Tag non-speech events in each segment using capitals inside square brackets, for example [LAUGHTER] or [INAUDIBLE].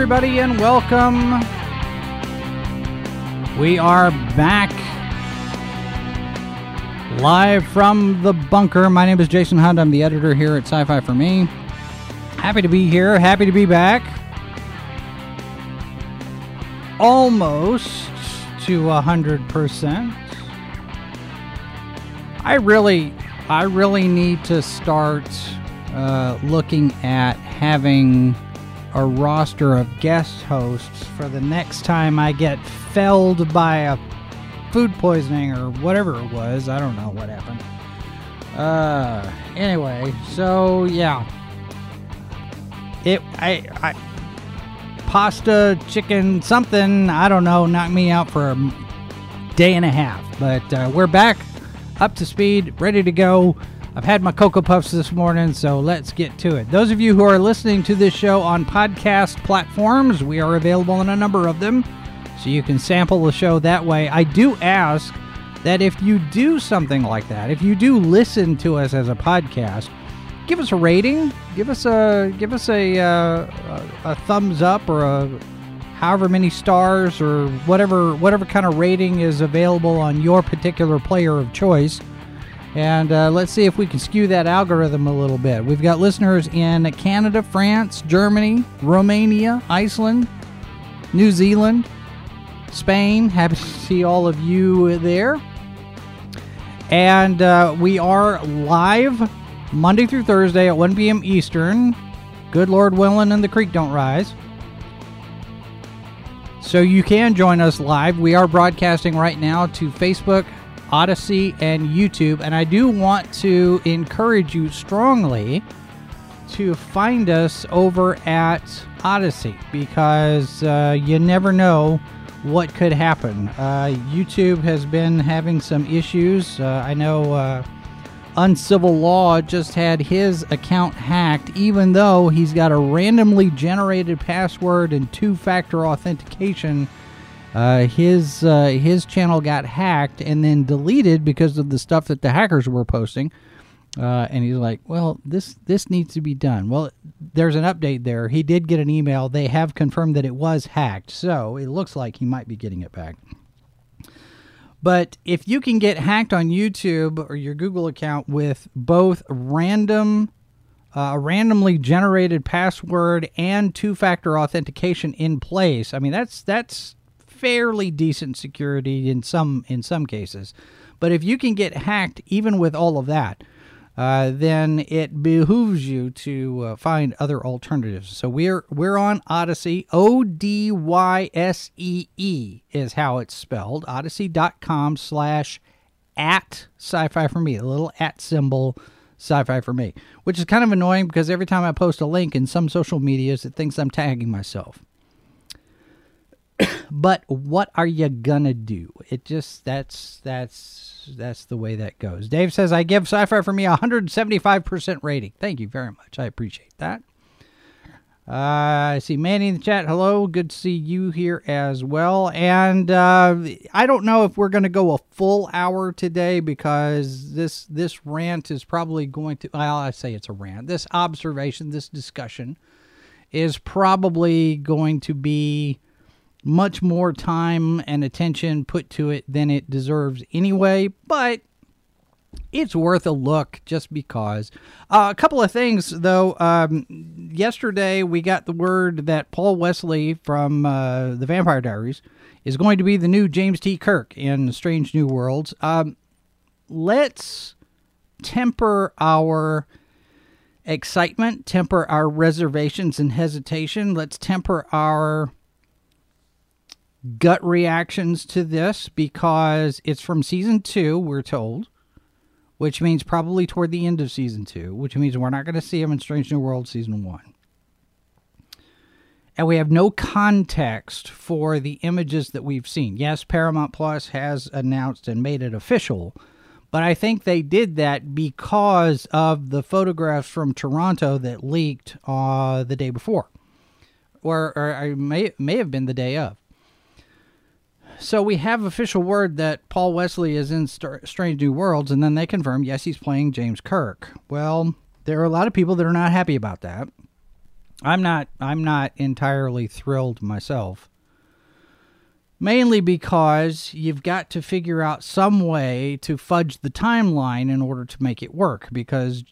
Everybody, and welcome. We are back live from the bunker. My name is Jason Hunt. I'm the editor here at Sci Fi for Me. Happy to be here. Happy to be back. Almost to 100%. I really, I really need to start uh, looking at having a roster of guest hosts for the next time I get felled by a food poisoning or whatever it was. I don't know what happened. Uh, anyway, so yeah, it I I pasta, chicken, something I don't know, knocked me out for a day and a half. But uh, we're back, up to speed, ready to go. I've had my Cocoa Puffs this morning, so let's get to it. Those of you who are listening to this show on podcast platforms, we are available on a number of them, so you can sample the show that way. I do ask that if you do something like that, if you do listen to us as a podcast, give us a rating, give us a give us a uh, a, a thumbs up or a however many stars or whatever whatever kind of rating is available on your particular player of choice. And uh, let's see if we can skew that algorithm a little bit. We've got listeners in Canada, France, Germany, Romania, Iceland, New Zealand, Spain. [LAUGHS] Happy to see all of you there. And uh, we are live Monday through Thursday at 1 p.m. Eastern. Good Lord willing, and the creek don't rise. So you can join us live. We are broadcasting right now to Facebook, Odysee, and YouTube. And I do want to encourage you strongly to find us over at Odysee because uh, you never know what could happen. Uh, YouTube has been having some issues. Uh, I know uh, Uncivil Law just had his account hacked, even though he's got a randomly generated password and two factor authentication uh, his uh, his channel got hacked and then deleted because of the stuff that the hackers were posting. Uh, and he's like, "Well, this this needs to be done." Well, there's an update there. He did get an email. They have confirmed that it was hacked, so it looks like he might be getting it back. But if you can get hacked on YouTube or your Google account with both random uh, a randomly generated password and two-factor authentication in place, I mean that's that's fairly decent security in some in some cases. But if you can get hacked even with all of that, uh, then it behooves you to uh, find other alternatives. So we're we're on Odysee. O D Y S E E is how it's spelled. Odysee.com slash at sci-fi for me. A little at symbol sci-fi for me, which is kind of annoying because every time I post a link in some social medias, it thinks I'm tagging myself [COUGHS] but what are you gonna do? It just that's that's that's the way that goes. Dave says I give sci-fi for me a 175% rating. Thank you very much. I appreciate that. Uh, I see Manny in the chat. Hello, good to see you here as well. And uh, I don't know if we're going to go a full hour today because this this rant is probably going to. Well, I say it's a rant. This observation, this discussion, is probably going to be much more time and attention put to it than it deserves anyway, but it's worth a look just because. Uh, a couple of things, though. Um, yesterday, we got the word that Paul Wesley from uh, the Vampire Diaries is going to be the new James T. Kirk in Strange New Worlds. Um, let's temper our excitement, temper our reservations and hesitation. Let's temper our gut reactions to this because it's from season two, we're told, which means probably toward the end of season two, which means we're not going to see him in Strange New World season one. and we have no context for the images that we've seen. Yes, Paramount Plus has announced and made it official, but I think they did that because of the photographs from Toronto that leaked uh, the day before, or, or I may may have been the day of. So we have official word that Paul Wesley is in Star- Strange New Worlds, and then they confirm yes, he's playing James Kirk. Well, there are a lot of people that are not happy about that. I'm not I'm not entirely thrilled myself. Mainly because you've got to figure out some way to fudge the timeline in order to make it work because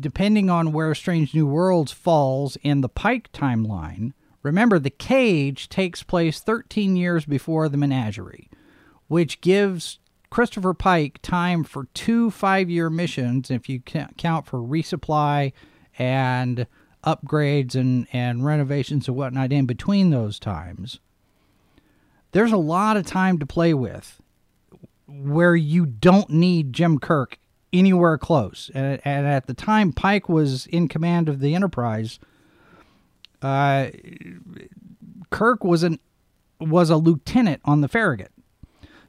depending on where Strange New Worlds falls in the Pike timeline, remember the cage takes place 13 years before the menagerie, which gives Christopher Pike time for two 5-year missions if you count for resupply and upgrades and, and renovations and whatnot in between those times, there's a lot of time to play with where you don't need Jim Kirk anywhere close. And, and at the time Pike was in command of the Enterprise, uh, Kirk was an was a lieutenant on the Farragut.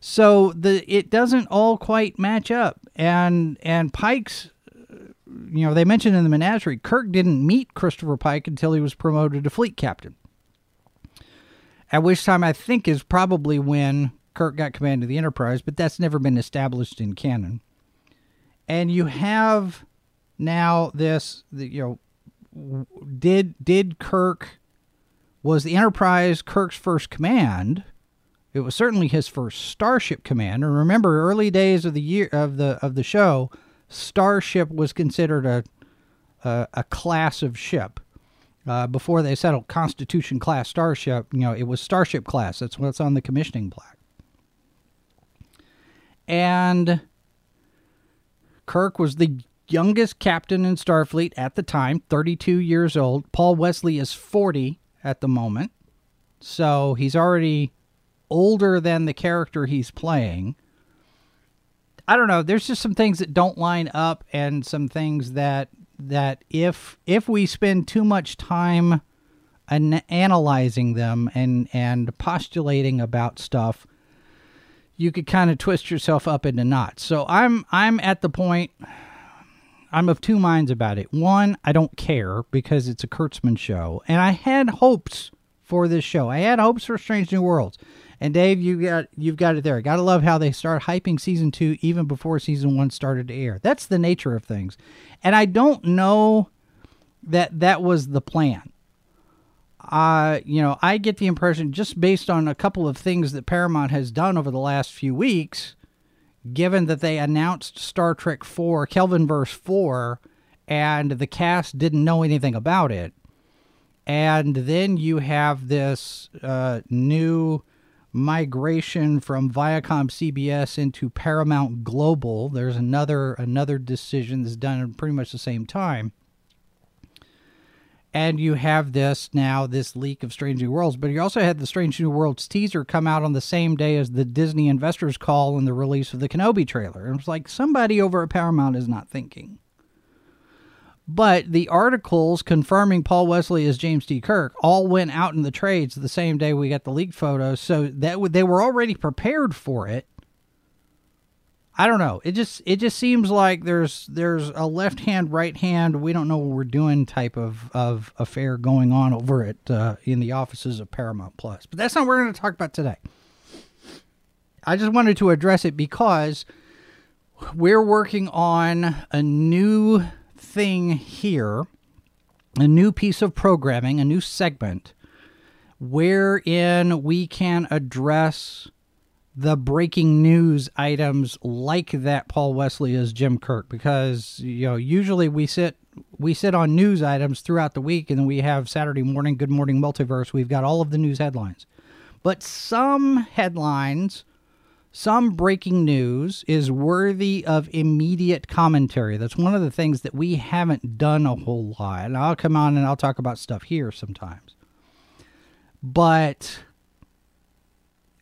So the it doesn't all quite match up, and and Pike's you know, they mentioned in the menagerie, Kirk didn't meet Christopher Pike until he was promoted to fleet captain. At which time I think is probably when Kirk got command of the Enterprise, but that's never been established in canon. And you have now this, you know, did did Kirk was the Enterprise Kirk's first command? It was certainly his first starship command. And remember, early days of the year of the of the show, Starship was considered a a, a class of ship. Uh, before they settled Constitution class Starship, you know, it was Starship class. That's what's on the commissioning plaque. And Kirk was the youngest captain in Starfleet at the time, 32 years old. Paul Wesley is 40 at the moment. So he's already older than the character he's playing. I don't know. There's just some things that don't line up, and some things that that if if we spend too much time an- analyzing them and and postulating about stuff, you could kind of twist yourself up into knots. So I'm I'm at the point. I'm of two minds about it. One, I don't care because it's a Kurtzman show, and I had hopes for this show. I had hopes for Strange New Worlds. And Dave, you got you've got it there. Gotta love how they start hyping season two even before season one started to air. That's the nature of things, and I don't know that that was the plan. Uh, you know, I get the impression just based on a couple of things that Paramount has done over the last few weeks, given that they announced Star Trek 4, Kelvinverse 4, and the cast didn't know anything about it. And then you have this uh, new migration from Viacom CBS into Paramount Global. There's another another decision that's done at pretty much the same time. And you have this now, this leak of Strange New Worlds, but you also had the Strange New Worlds teaser come out on the same day as the Disney investors call and the release of the Kenobi trailer. And it was like somebody over at Paramount is not thinking. But the articles confirming Paul Wesley as James T. Kirk all went out in the trades the same day we got the leaked photos, so that they were already prepared for it. I don't know. It just it just seems like there's there's a left hand right hand we don't know what we're doing type of of affair going on over at uh, in the offices of Paramount Plus. But that's not what we're going to talk about today. I just wanted to address it because we're working on a new thing here, a new piece of programming, a new segment, wherein we can address the breaking news items like that Paul Wesley is Jim Kirk because you know usually we sit we sit on news items throughout the week and then we have Saturday morning Good Morning Multiverse we've got all of the news headlines. But some headlines some breaking news is worthy of immediate commentary. That's one of the things that we haven't done a whole lot. And I'll come on and I'll talk about stuff here sometimes. But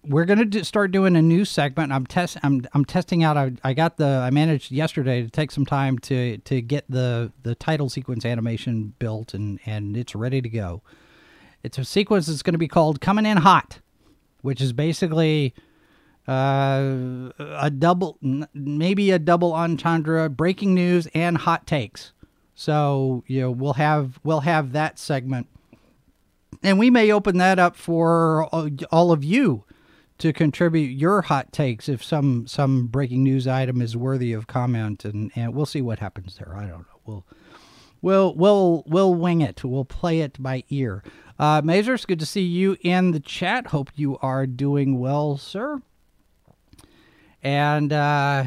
we're going to start doing a new segment. I'm test I'm I'm testing out I, I got the I managed yesterday to take some time to to get the the title sequence animation built and and it's ready to go. It's a sequence that's going to be called Coming In Hot, which is basically uh, a double, maybe a double entendre, breaking news and hot takes. So you know we'll have we'll have that segment, and we may open that up for all of you to contribute your hot takes if some some breaking news item is worthy of comment, and and we'll see what happens there. I don't know. We'll we'll we'll we'll wing it. We'll play it by ear. Uh, Mazer, it's good to see you in the chat. Hope you are doing well, sir. And uh,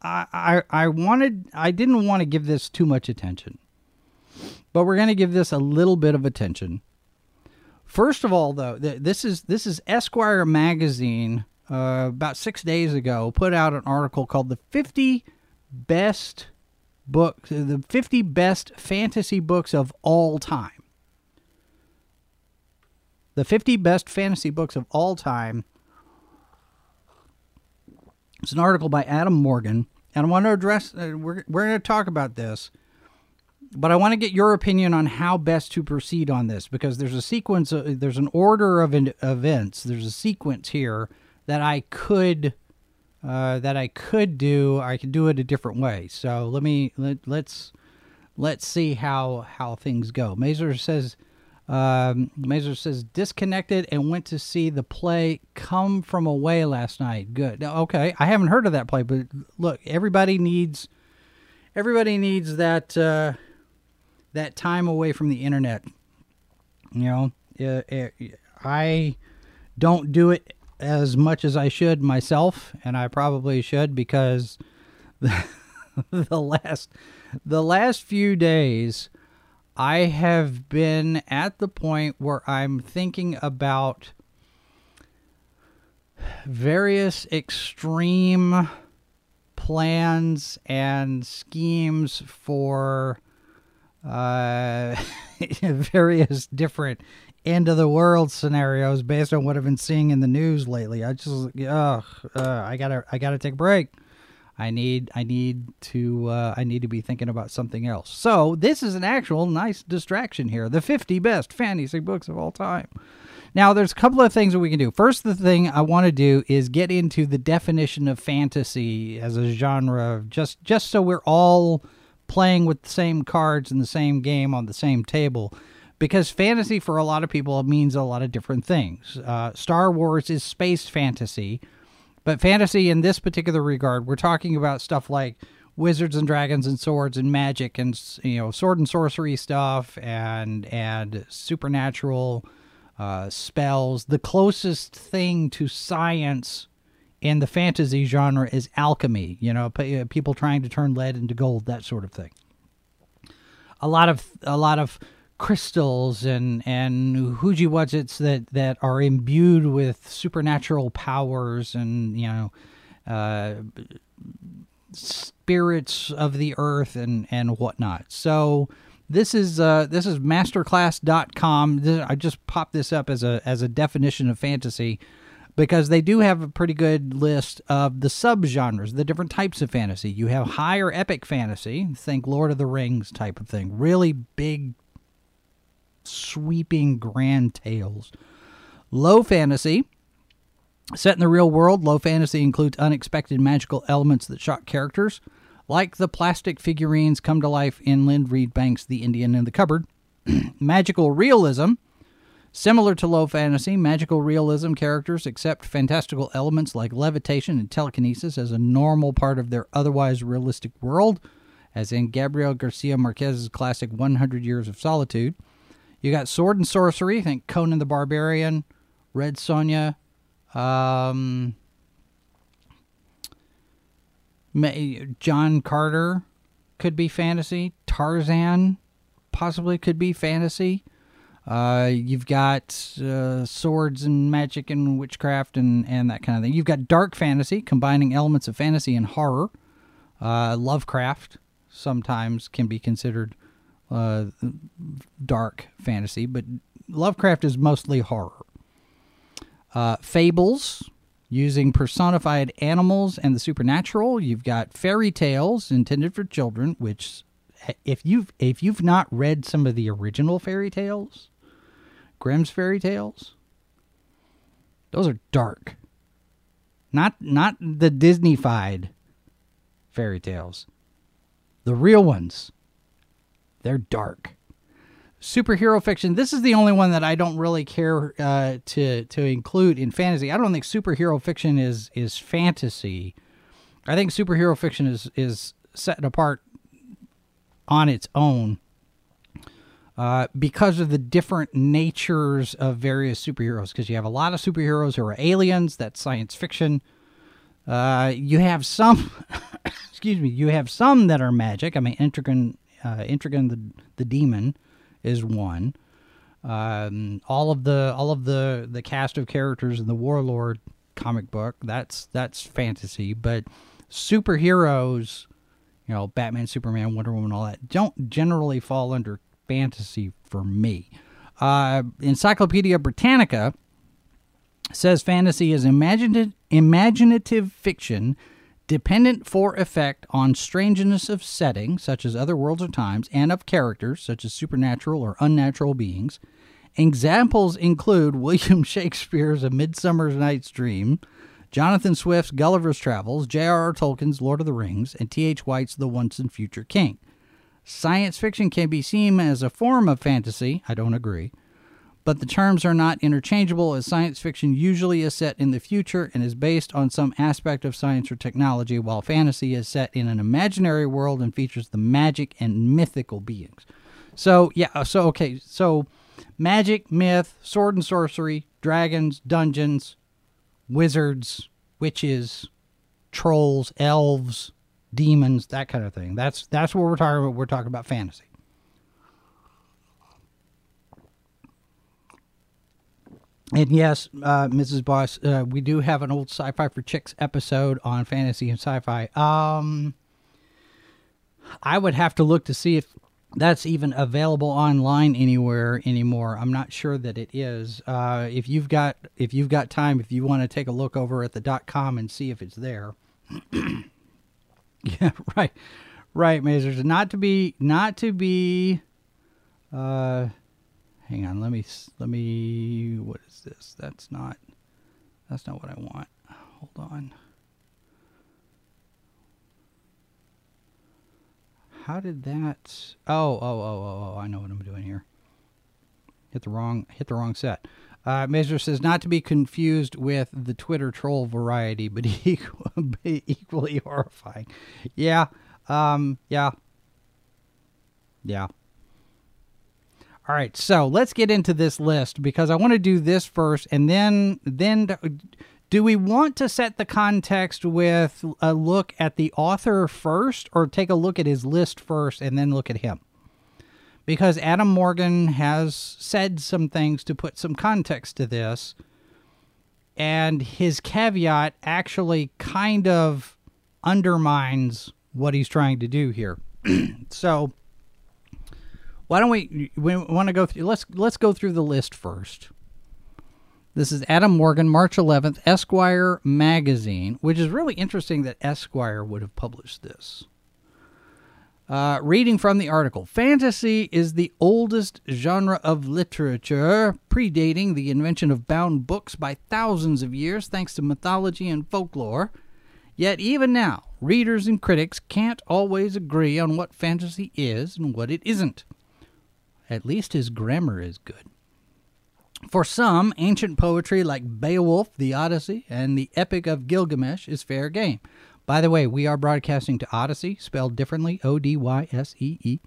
I, I I wanted I didn't want to give this too much attention, but we're going to give this a little bit of attention. First of all, though, this is this is Esquire magazine uh, about six days ago put out an article called "The 50 Best Books," the 50 Best Fantasy Books of All Time." The 50 Best Fantasy Books of All Time. It's an article by Adam Morgan and I want to address. Uh, we're we're going to talk about this, but I want to get your opinion on how best to proceed on this because there's a sequence. Of, uh, there's an order of events. There's a sequence here that I could. Uh, that I could do, I could do it a different way. So let me let, let's let's see how how things go. Mazer says um, Mazer says disconnected and went to see the play Come From Away last night. Good. Okay, I haven't heard of that play, but look, everybody needs everybody needs that uh, that time away from the internet. You know, uh, uh, I don't do it as much as I should myself, and I probably should because [LAUGHS] the, the last the last few days I have been at the point where I'm thinking about various extreme plans and schemes for uh, [LAUGHS] various different end of the world scenarios based on what I've been seeing in the news lately. I just, ugh, uh, I gotta, I gotta take a break. I need I need to uh, I need to be thinking about something else. So this is an actual nice distraction here. The 50 best fantasy books of all time. Now there's a couple of things that we can do. First, the thing I want to do is get into the definition of fantasy as a genre, just just so we're all playing with the same cards in the same game on the same table. Because fantasy for a lot of people means a lot of different things. Uh, Star Wars is space fantasy but fantasy in this particular regard, we're talking about stuff like wizards and dragons and swords and magic and you know sword and sorcery stuff and and supernatural uh, spells. The closest thing to science in the fantasy genre is alchemy. You know, uh, people trying to turn lead into gold, that sort of thing. A lot of a lot of crystals and and Huji that that are imbued with supernatural powers and you know uh, spirits of the earth and and whatnot. So this is uh, this is masterclass.com. I just popped this up as a as a definition of fantasy because they do have a pretty good list of the subgenres, the different types of fantasy. You have higher epic fantasy, think Lord of the Rings type of thing, really big sweeping grand tales. Low fantasy. Set in the real world, low fantasy includes unexpected magical elements that shock characters, like the plastic figurines come to life in Lynn Reid Banks' The Indian in the Cupboard. [CLEARS THROAT] magical realism. Similar to low fantasy, magical realism characters accept fantastical elements like levitation and telekinesis as a normal part of their otherwise realistic world, as in Gabriel Garcia Marquez's classic 100 Years of Solitude. You got Sword and Sorcery. think Conan the Barbarian, Red Sonja, um, John Carter could be fantasy. Tarzan possibly could be fantasy. Uh, you've got uh, swords and magic and witchcraft and, and that kind of thing. You've got dark fantasy, combining elements of fantasy and horror. Uh, Lovecraft sometimes can be considered uh, dark fantasy, but Lovecraft is mostly horror. Uh, fables, using personified animals and the supernatural. You've got fairy tales intended for children, which if you've if you've not read some of the original fairy tales, Grimm's fairy tales, those are dark. Not not the Disneyfied fairy tales. The real ones. They're dark. Superhero fiction. This is the only one that I don't really care uh, to to include in fantasy. I don't think superhero fiction is is fantasy. I think superhero fiction is is set apart on its own uh, because of the different natures of various superheroes. Because you have a lot of superheroes who are aliens, that's science fiction. Uh, you have some, [COUGHS] excuse me, you have some that are magic. I mean, Etrigan, uh, Etrigan the the demon is one. Um, all of the all of the the cast of characters in the Warlord comic book that's that's fantasy, but superheroes, you know, Batman, Superman, Wonder Woman, all that don't generally fall under fantasy for me. Uh, Encyclopedia Britannica says fantasy is imaginative, imaginative fiction dependent for effect on strangeness of setting, such as other worlds or times, and of characters, such as supernatural or unnatural beings. Examples include William [LAUGHS] Shakespeare's A Midsummer Night's Dream, Jonathan Swift's Gulliver's Travels, J.R.R. Tolkien's Lord of the Rings, and T.H. White's The Once and Future King. Science fiction can be seen as a form of fantasy. I don't agree. But the terms are not interchangeable, as science fiction usually is set in the future and is based on some aspect of science or technology, while fantasy is set in an imaginary world and features the magic and mythical beings. So, yeah, uh, so, okay, so magic, myth, sword and sorcery, dragons, dungeons, wizards, witches, trolls, elves, demons, that kind of thing. That's that's what we're talking about. We're talking about fantasy. And yes, uh, Mrs. Boss, uh, we do have an old Sci-Fi for Chicks episode on fantasy and sci-fi. Um, I would have to look to see if that's even available online anywhere anymore. I'm not sure that it is. Uh, if you've got if you've got time, if you want to take a look over at the dot com and see if it's there. [CLEARS THROAT] [LAUGHS] yeah, right, right, Mazers. Not to be not to be. Uh, hang on. Let me let me. What is this? That's not. That's not what I want. Hold on. how did that? Oh, oh, oh, oh, oh! I know what I'm doing here. Hit the wrong, hit the wrong set. Uh, Mazer says not to be confused with the Twitter troll variety, but [LAUGHS] equally horrifying. Yeah, um, yeah, yeah. All right, so let's get into this list because I want to do this first, and then then do we want to set the context with a look at the author first or take a look at his list first and then look at him? Because Adam Morgan has said some things to put some context to this, and his caveat actually kind of undermines what he's trying to do here. [CLEARS THROAT] so, why don't we we want to go through let's let's go through the list first. This is Adam Morgan, March 11th, Esquire magazine, which is really interesting that Esquire would have published this. Uh, reading from the article Fantasy is the oldest genre of literature, predating the invention of bound books by thousands of years thanks to mythology and folklore. Yet, even now, readers and critics can't always agree on what fantasy is and what it isn't. At least his grammar is good. For some, ancient poetry like Beowulf, the Odyssey, and the Epic of Gilgamesh is fair game. By the way, we are broadcasting to Odysee, spelled differently O D Y S E E.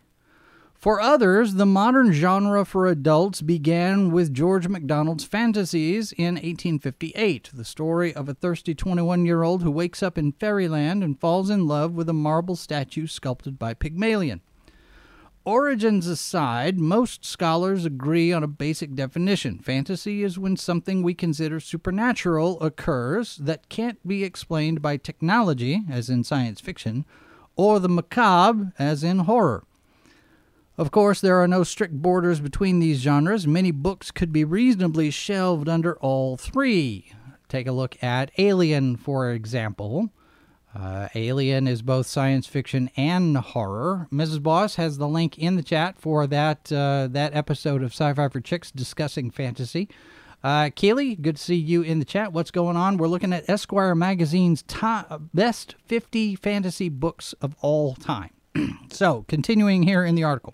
For others, the modern genre for adults began with George MacDonald's Phantastes in 1858, the story of a thirsty 21 year old who wakes up in fairyland and falls in love with a marble statue sculpted by Pygmalion. Origins aside, most scholars agree on a basic definition. Fantasy is when something we consider supernatural occurs that can't be explained by technology, as in science fiction, or the macabre, as in horror. Of course, there are no strict borders between these genres. Many books could be reasonably shelved under all three. Take a look at Alien, for example. Uh, Alien is both science fiction and horror. Mrs. Boss has the link in the chat for that uh, that episode of Sci-Fi for Chicks discussing fantasy. Uh, Keely, good to see you in the chat. What's going on? We're looking at Esquire magazine's top, best 50 fantasy books of all time. [CLEARS THROAT] so, continuing here in the article.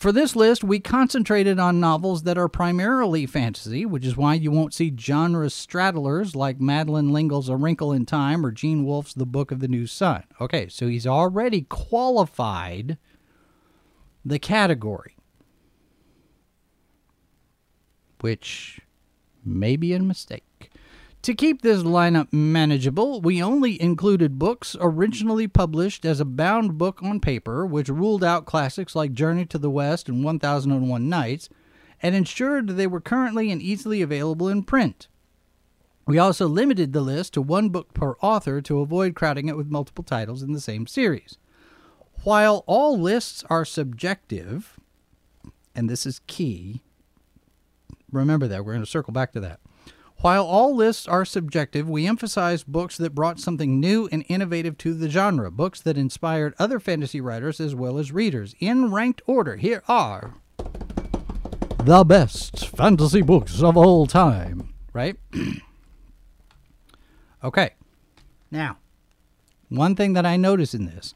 For this list, we concentrated on novels that are primarily fantasy, which is why you won't see genre straddlers like Madeleine L'Engle's A Wrinkle in Time or Gene Wolfe's The Book of the New Sun. Okay, so he's already qualified the category, which may be a mistake. To keep this lineup manageable, we only included books originally published as a bound book on paper, which ruled out classics like Journey to the West and 1001 Nights, and ensured they were currently and easily available in print. We also limited the list to one book per author to avoid crowding it with multiple titles in the same series. While all lists are subjective, and this is key, remember that, we're going to circle back to that. While all lists are subjective, we emphasize books that brought something new and innovative to the genre, books that inspired other fantasy writers as well as readers. In ranked order, here are the best fantasy books of all time, right? [CLEARS THROAT] okay. Now, one thing that I notice in this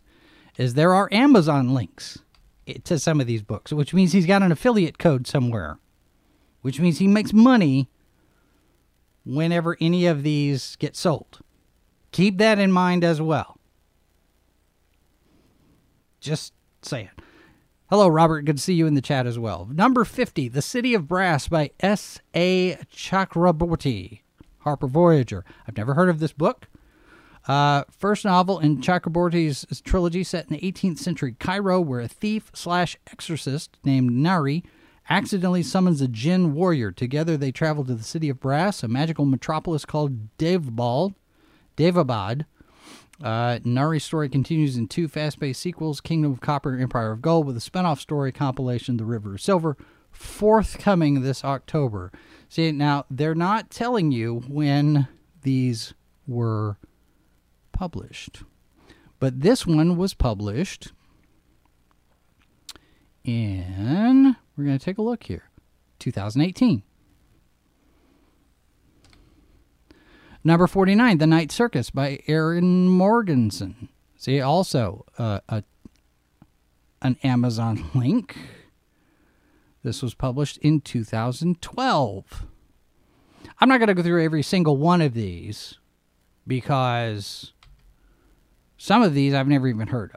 is there are Amazon links to some of these books, which means he's got an affiliate code somewhere, which means he makes money whenever any of these get sold. Keep that in mind as well. Just saying. Hello, Robert. Good to see you in the chat as well. Number 50, The City of Brass by S.A. Chakraborty, Harper Voyager. I've never heard of this book. Uh, first novel in Chakraborty's trilogy set in the 18th century Cairo, where a thief slash exorcist named Nahri accidentally summons a jinn warrior. Together they travel to the city of Brass, a magical metropolis called Devbal, Daevabad. Uh, Nahri's story continues in two fast-paced sequels, Kingdom of Copper Empire of Gold, with a spin-off story compilation, The River of Silver, forthcoming this October. See, now, they're not telling you when these were published. But this one was published in we're going to take a look here. 2018. Number 49, The Night Circus by Erin Morgenstern. See, also uh, a, an Amazon [LAUGHS] link. This was published in 2012. I'm not going to go through every single one of these because some of these I've never even heard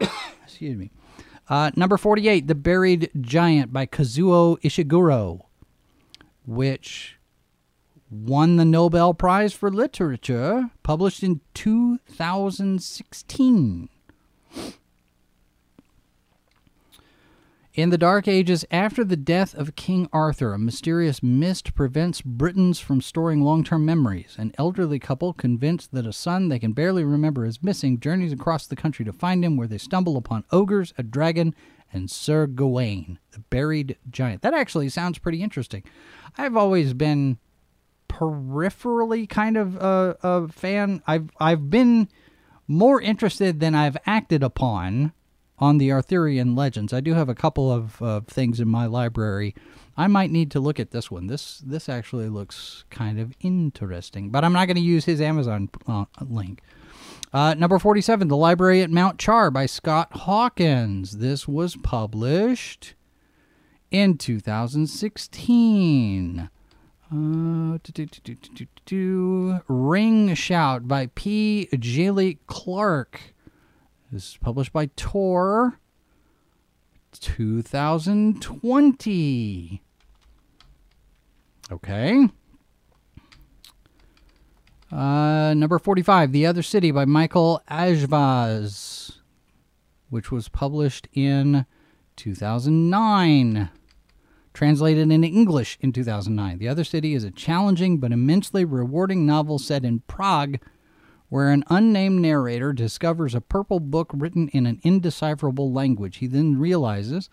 of. [COUGHS] Excuse me. Uh, number 48, The Buried Giant by Kazuo Ishiguro, which won the Nobel Prize for Literature, published in 2016. In the Dark Ages, after the death of King Arthur, a mysterious mist prevents Britons from storing long term memories. An elderly couple, convinced that a son they can barely remember is missing, journeys across the country to find him, where they stumble upon ogres, a dragon, and Sir Gawain, the buried giant. That actually sounds pretty interesting. I've always been peripherally kind of a, a fan. I've I've been more interested than I've acted upon on the Arthurian legends. I do have a couple of uh, things in my library. I might need to look at this one. This this actually looks kind of interesting, but I'm not going to use his Amazon uh, link. Uh, number 47, The Library at Mount Char by Scott Hawkins. This was published in 2016. Uh, do, do, do, Ring Shout by P. Djèlí Clark. This is published by Tor 2020. Okay. Uh, number 45, The Other City by Michael Ajvaz, which was published in 2009. Translated into English in 2009. The Other City is a challenging but immensely rewarding novel set in Prague where an unnamed narrator discovers a purple book written in an indecipherable language. He then realizes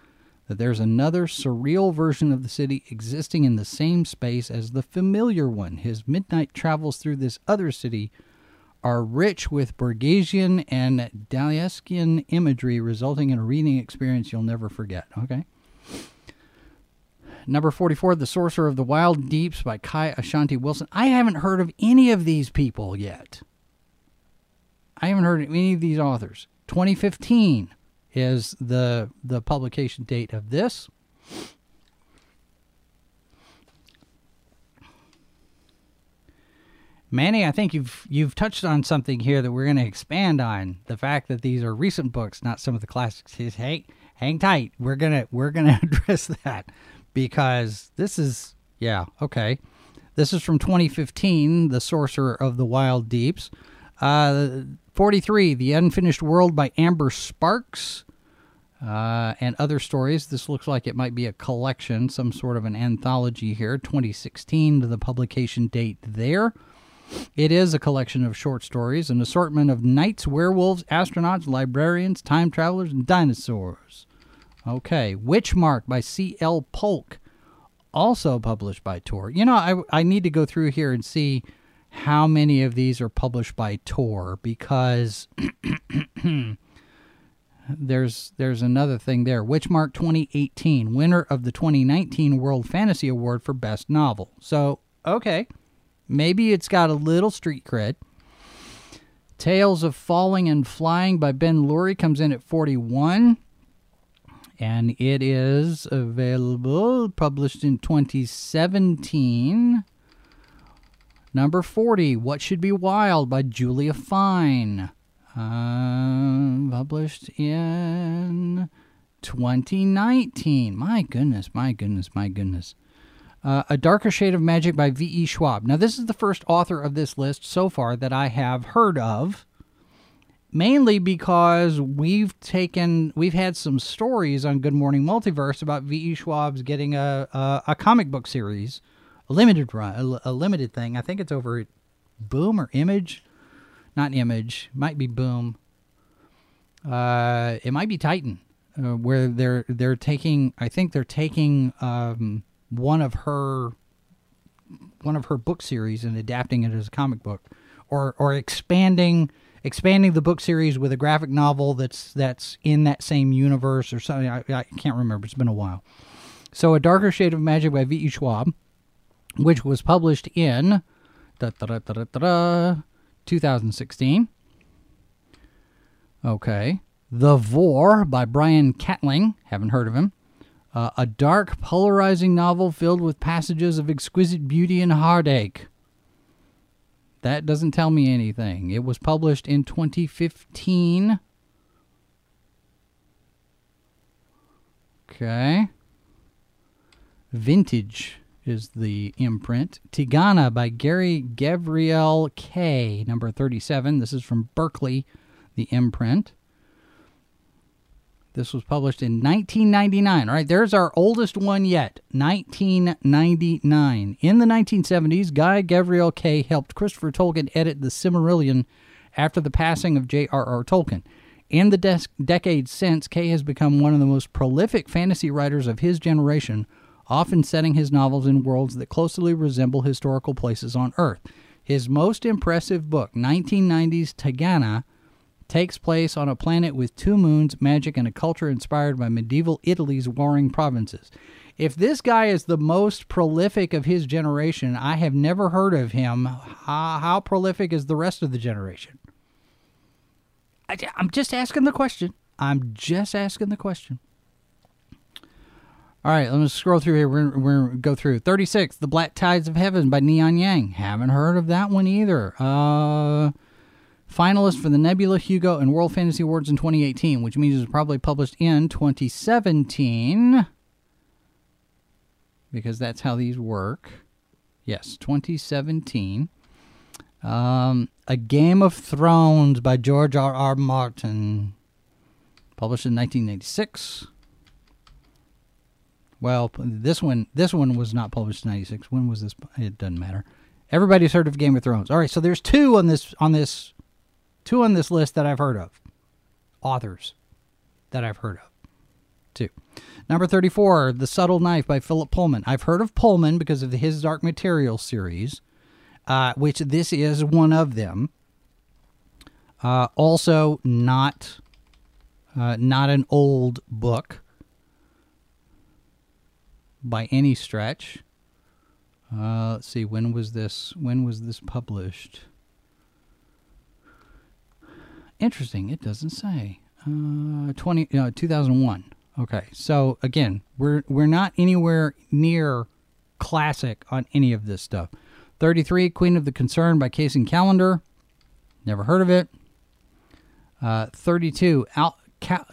that there's another surreal version of the city existing in the same space as the familiar one. His midnight travels through this other city are rich with Borgesian and Daliescan imagery, resulting in a reading experience you'll never forget. Okay. Number 44, The Sorcerer of the Wildeeps by Kai Ashante Wilson. I haven't heard of any of these people yet. I haven't heard of any of these authors. 2015 is the the publication date of this. Manny, I think you've you've touched on something here that we're going to expand on. The fact that these are recent books, not some of the classics. Is Hey, hang tight. We're gonna we're gonna [LAUGHS] address that because this is yeah okay. This is from 2015, The Sorcerer of the Wildeeps. Uh, 43, The Unfinished World by Amber Sparks. Uh, and other stories. This looks like it might be a collection, some sort of an anthology here. 2016 to the publication date there. It is a collection of short stories, an assortment of knights, werewolves, astronauts, librarians, time travelers, and dinosaurs. Okay, Witchmark by C.L. Polk, also published by Tor. You know, I, I need to go through here and see how many of these are published by Tor because [CLEARS THROAT] there's there's another thing there. Witchmark 2018, winner of the 2019 World Fantasy Award for Best Novel. So, okay. Maybe it's got a little street cred. Tales of Falling and Flying by Ben Loory comes in at 41. And it is available, published in 2017. Number 40, What Should Be Wild by Julia Fine. Uh, published in 2019. My goodness, my goodness, my goodness. Uh, a Darker Shade of Magic by V.E. Schwab. Now, this is the first author of this list so far that I have heard of, mainly because we've taken, we've had some stories on Good Morning Multiverse about V.E. Schwab's getting a, a, a comic book series a limited run, a, a limited thing. I think it's over Boom or Image, not Image, might be Boom. Uh, it might be Titan, uh, where they're they're taking. I think they're taking um, one of her one of her book series and adapting it as a comic book, or or expanding expanding the book series with a graphic novel that's that's in that same universe or something. I, I can't remember. It's been a while. So, a darker shade of magic by V. E. Schwab which was published in da, da, da, 2016. Okay. The Vorrh by Brian Catling. Haven't heard of him. Uh, a dark, polarizing novel filled with passages of exquisite beauty and heartache. That doesn't tell me anything. It was published in 2015. Okay. Vintage is the imprint. Tigana by Gary Gavriel Kay, number 37. This is from Berkley, the imprint. This was published in 1999. All right, there's our oldest one yet, 1999. In the 1970s, Guy Gavriel Kay helped Christopher Tolkien edit the Silmarillion after the passing of J.R.R. Tolkien. In the des- decades since, Kay has become one of the most prolific fantasy writers of his generation often setting his novels in worlds that closely resemble historical places on Earth. His most impressive book, 1990's Tigana, takes place on a planet with two moons, magic, and a culture inspired by medieval Italy's warring provinces. If this guy is the most prolific of his generation, I have never heard of him. How, how prolific is the rest of the generation? I, I'm just asking the question. I'm just asking the question. All right, let me scroll through here. We're, we're going to go through 36, The Black Tides of Heaven by Neon Yang. Haven't heard of that one either. Uh, finalist for the Nebula, Hugo, and World Fantasy Awards in 2018, which means it was probably published in 2017 because that's how these work. Yes, 2017. Um, A Game of Thrones by George R. R. Martin, published in 1986. Well, this one this one was not published in 96. When was this? It doesn't matter. Everybody's heard of Game of Thrones. All right, so there's two on this on this two on this list that I've heard of. Authors that I've heard of. Two. Number 34, The Subtle Knife by Philip Pullman. I've heard of Pullman because of his Dark Material series, uh, which this is one of them. Uh, also, not uh, not an old book by any stretch. Uh, let's see. When was this? When was this published? Interesting. It doesn't say. Uh, twenty. No, two thousand one. Okay. So again, we're we're not anywhere near classic on any of this stuff. Thirty three. Queen of the Concern by Kacen Callender. Never heard of it. Uh, Thirty two. Al-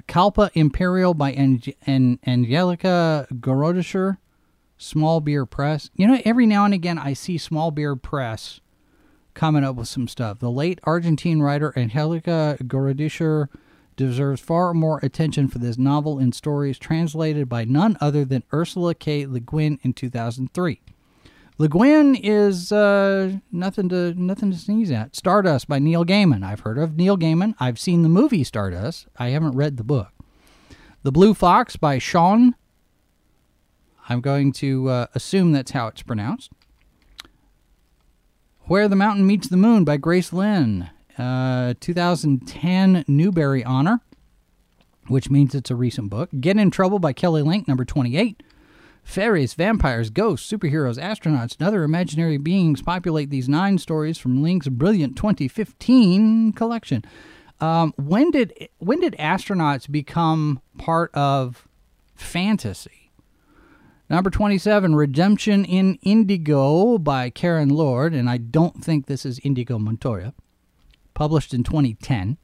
Kalpa Imperial by Ang- An- Angelica Gorodischer. Small Beer Press. You know, every now and again I see Small Beer Press coming up with some stuff. The late Argentine writer Angelica Gorodischer deserves far more attention for this novel and stories translated by none other than Ursula K. Le Guin in 2003. Le Guin is uh, nothing to nothing to sneeze at. Stardust by Neil Gaiman. I've heard of Neil Gaiman. I've seen the movie Stardust. I haven't read the book. The Blue Fox by Sean I'm going to uh, assume that's how it's pronounced. Where the Mountain Meets the Moon by Grace Lin. Uh, 2010 Newbery Honor, which means it's a recent book. Get in Trouble by Kelly Link, number 28. Fairies, vampires, ghosts, superheroes, astronauts, and other imaginary beings populate these nine stories from Link's brilliant 2015 collection. Um, when did when did astronauts become part of fantasy? Number 27, Redemption in Indigo by Karen Lord, and I don't think this is Indigo Montoya, published in 2010.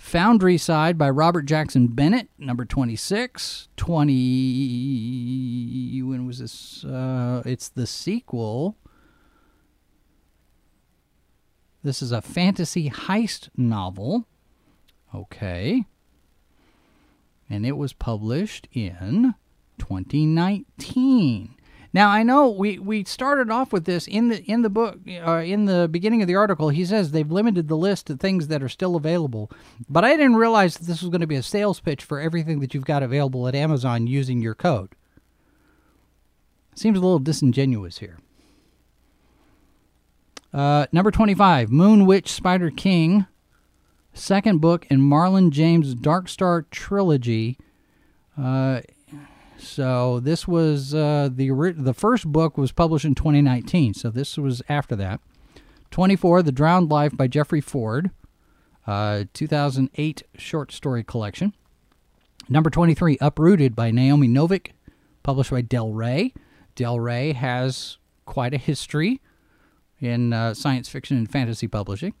Foundryside by Robert Jackson Bennett, number 26. 20. When was this? Uh, it's the sequel. This is a fantasy heist novel. Okay. And it was published in 2019. Now I know we, we started off with this in the in the book uh, in the beginning of the article. He says they've limited the list to things that are still available, but I didn't realize that this was going to be a sales pitch for everything that you've got available at Amazon using your code. Seems a little disingenuous here. Uh, number twenty-five, Moon Witch Spider King, second book in Marlon James' Dark Star trilogy. Uh, so this was uh, the the first book was published in 2019. So this was after that. 24, The Drowned Life by Jeffrey Ford, uh, 2008 short story collection. Number 23, Uprooted by Naomi Novik, published by Del Rey. Del Rey has quite a history in uh, science fiction and fantasy publishing.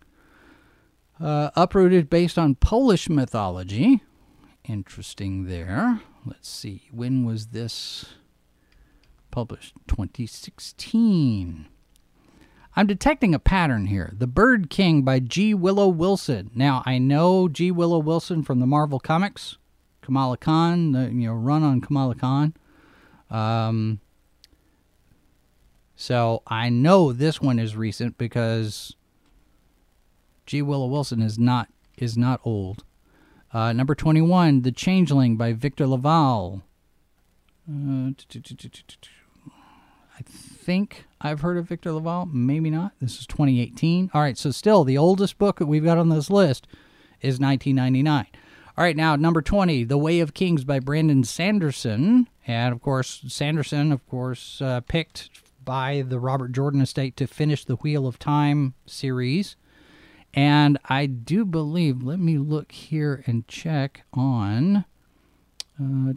Uh, Uprooted, based on Polish mythology. Interesting there. Let's see. When was this published? 2016. I'm detecting a pattern here. The Bird King by G. Willow Wilson. Now, I know G. Willow Wilson from the Marvel Comics, Kamala Khan, the you know run on Kamala Khan. Um, so I know this one is recent because G. Willow Wilson is not is not old. Uh, number 21, The Changeling by Victor LaValle. Uh, I think I've heard of Victor LaValle. Maybe not. This is 2018. All right, so still the oldest book that we've got on this list is 1999. All right, now number 20, The Way of Kings by Brandon Sanderson. And of course, Sanderson, of course, uh, picked by the Robert Jordan estate to finish the Wheel of Time series. And I do believe, let me look here and check on. Uh,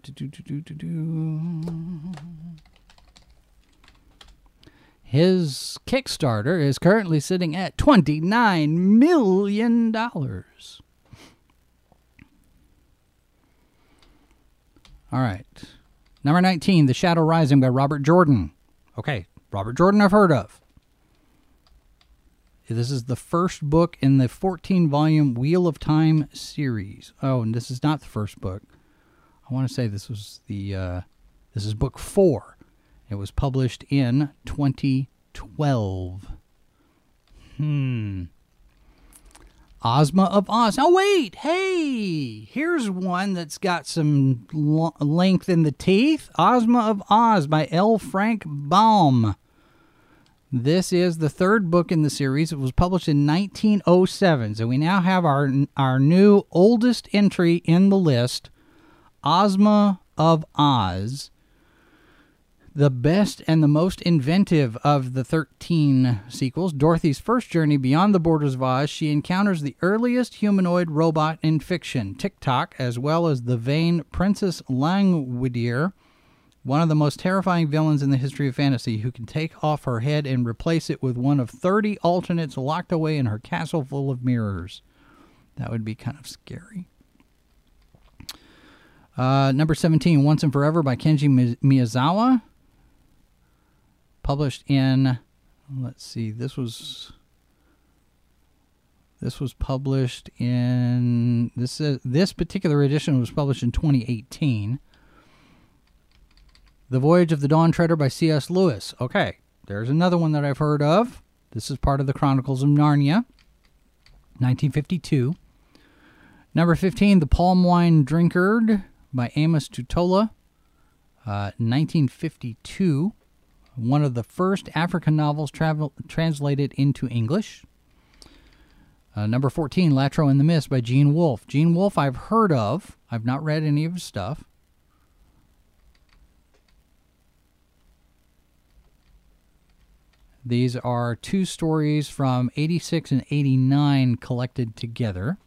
his Kickstarter is currently sitting at $29 million. All right. Number 19, The Shadow Rising by Robert Jordan. Okay, Robert Jordan I've heard of. This is the first book in the 14 volume Wheel of Time series. Oh, and this is not the first book. I want to say this was the uh, this is book 4. It was published in 2012. Hmm. Ozma of Oz. Oh, wait. Hey, here's one that's got some l- length in the teeth Ozma of Oz by L. Frank Baum. This is the third book in the series. It was published in 1907. So we now have our, our new oldest entry in the list Ozma of Oz the best and the most inventive of the 13 sequels, Dorothy's first journey beyond the borders of Oz, she encounters the earliest humanoid robot in fiction, Tik-Tok, as well as the vain Princess Langwidere, one of the most terrifying villains in the history of fantasy, who can take off her head and replace it with one of 30 alternates locked away in her castle full of mirrors. That would be kind of scary. Uh, number 17, Once and Forever by Kenji Miyazawa published in let's see this was this was published in this is, this particular edition was published in 2018 the voyage of the dawn treader by cs lewis okay there's another one that i've heard of this is part of the chronicles of narnia 1952 number 15 the palm wine drinkard by amos tutuola uh, 1952 one of the first African novels travel, translated into English. Uh, number 14, Latro and the Mist by Gene Wolfe. Gene Wolfe, I've heard of. I've not read any of his stuff. These are two stories from 86 and 89 collected together.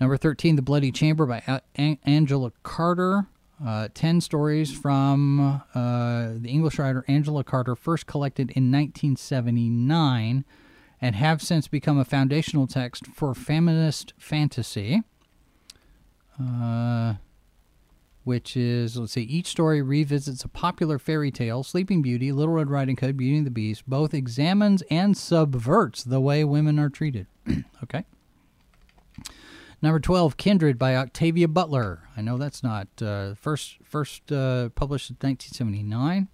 Number 13, The Bloody Chamber by a- Angela Carter. Uh, 10 stories from uh, the English writer Angela Carter, first collected in 1979, and have since become a foundational text for feminist fantasy. Uh, which is, let's see, each story revisits a popular fairy tale, Sleeping Beauty, Little Red Riding Hood, Beauty and the Beast, both examines and subverts the way women are treated. [CLEARS THROAT] okay? Number 12, Kindred by Octavia Butler. I know that's not uh, first first uh, published in 1979.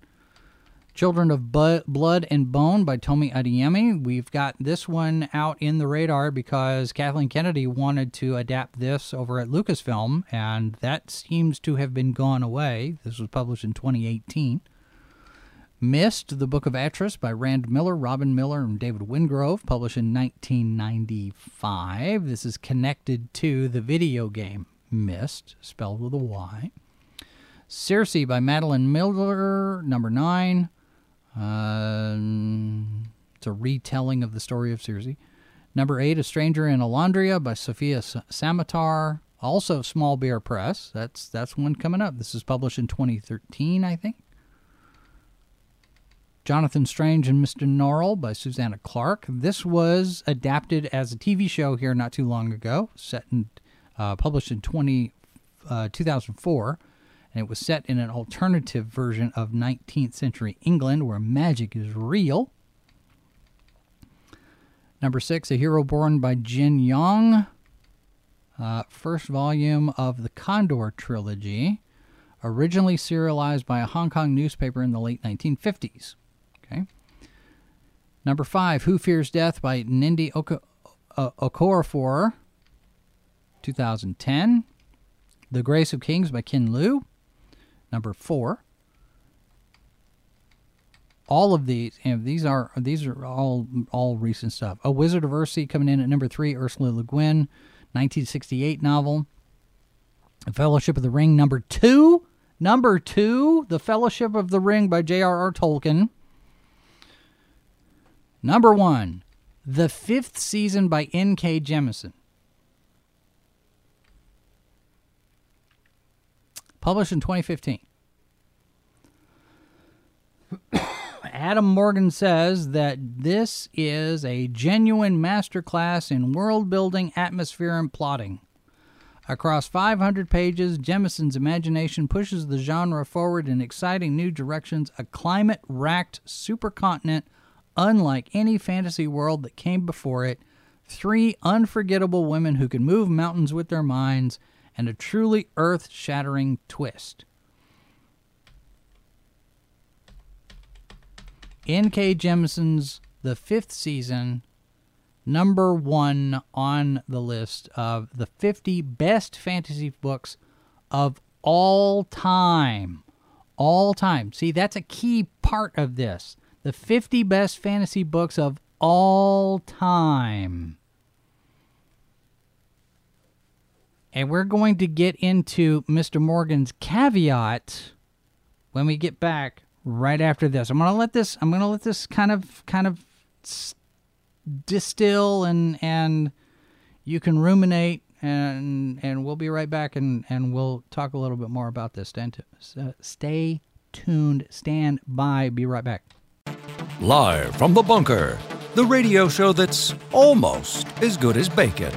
Children of Blood and Bone by Tomi Adeyemi. We've got this one out in the radar because Kathleen Kennedy wanted to adapt this over at Lucasfilm, and that seems to have been gone away. This was published in 2018. Myst, The Book of Atrus by Rand Miller, Robyn Miller, and David Wingrove, published in 1995. This is connected to the video game Myst, spelled with a Y. Circe by Madeline Miller, number 9. Um, it's a retelling of the story of Circe. Number 8, A Stranger in Olondria by Sofia Samatar, also Small Beer Press. That's that's one coming up. This is published in 2013, I think. Jonathan Strange and Mr. Norrell by Susanna Clarke. This was adapted as a TV show here not too long ago, set and uh, published in 20, uh, 2004, and it was set in an alternative version of 19th century England where magic is real. Number six, A Hero Born by Jin Yong. Uh, first volume of the Condor trilogy, originally serialized by a Hong Kong newspaper in the late 1950s. Okay. Number five, Who Fears Death by Nnedi Oko- uh, Okorafor, 2010. The Grace of Kings by Ken Liu, number four. All of these, and these are these are all all recent stuff. A Wizard of Earthsea coming in at number three. Ursula Le Guin, 1968 novel. The Fellowship of the Ring, number two. Number two, The Fellowship of the Ring by J.R.R. Tolkien. Number one, The Fifth Season by N.K. Jemisin. Published in 2015. Adam Morgan says that this is a genuine masterclass in world building, atmosphere, and plotting. Across 500 pages, Jemisin's imagination pushes the genre forward in exciting new directions, a climate racked supercontinent unlike any fantasy world that came before it, three unforgettable women who can move mountains with their minds, and a truly earth shattering twist. N.K. Jemisin's The Fifth Season number one on the list of the 50 best fantasy books of all time. All time. See, that's a key part of this. The 50 best fantasy books of all time. And we're going to get into Mr. Morgan's caveat when we get back right after this. I'm going to let this I'm going to let this kind of kind of distill and and you can ruminate and and we'll be right back and and we'll talk a little bit more about this. Uh, stay tuned. Stand by. Be right back. Live from the bunker, the radio show that's almost as good as bacon.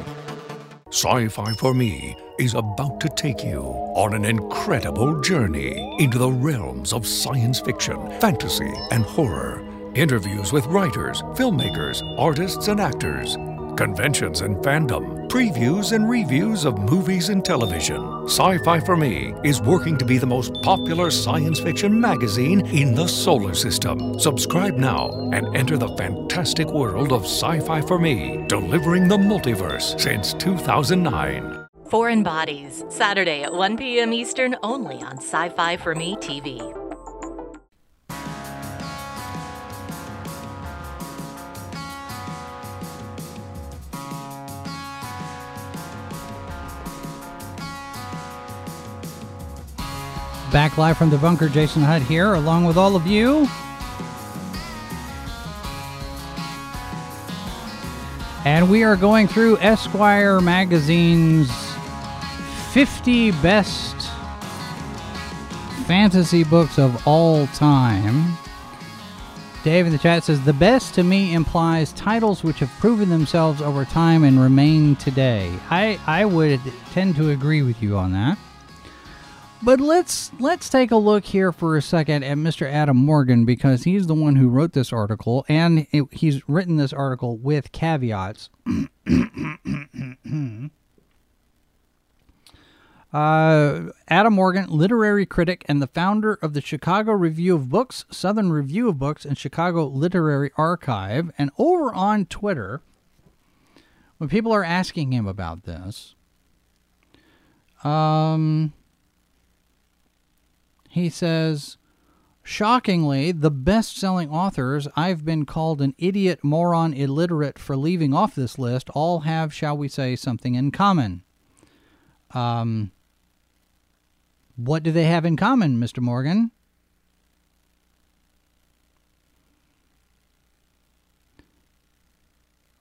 Sci Fi for Me is about to take you on an incredible journey into the realms of science fiction, fantasy, and horror. Interviews with writers, filmmakers, artists, and actors conventions and fandom, previews and reviews of movies and television. Sci Fi for Me is working to be the most popular science fiction magazine in the solar system. Subscribe now and enter the fantastic world of Sci Fi for Me, delivering the multiverse since 2009. Foreign Bodies, Saturday at 1 p.m. Eastern, only on Sci Fi for Me TV. Back live from the bunker, Jason Hutt here, along with all of you. And we are going through Esquire magazine's 50 best fantasy books of all time. Dave in the chat says the best to me implies titles which have proven themselves over time and remain today. I I would tend to agree with you on that. But let's let's take a look here for a second at Mr. Adam Morgan because he's the one who wrote this article and it, he's written this article with caveats. [COUGHS] uh, Adam Morgan, literary critic and the founder of the Chicago Review of Books, Southern Review of Books, and Chicago Literary Archive. And over on Twitter, when people are asking him about this, um, he says, Shockingly, the best selling authors I've been called an idiot, moron, illiterate for leaving off this list all have, shall we say, something in common. Um, what do they have in common, Mr. Morgan?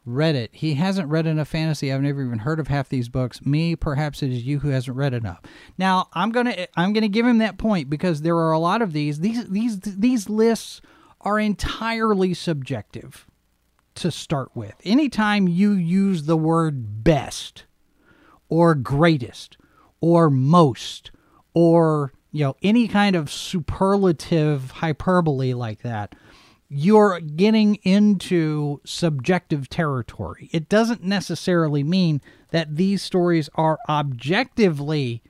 Read it. He hasn't read enough fantasy. I've never even heard of half these books. Me, perhaps it is you who hasn't read enough. Now, I'm gonna I'm gonna give him that point because there are a lot of these. These these these lists are entirely subjective to start with. Anytime you use the word best or greatest or most or you know any kind of superlative hyperbole like that you're getting into subjective territory. It doesn't necessarily mean that these stories are objectively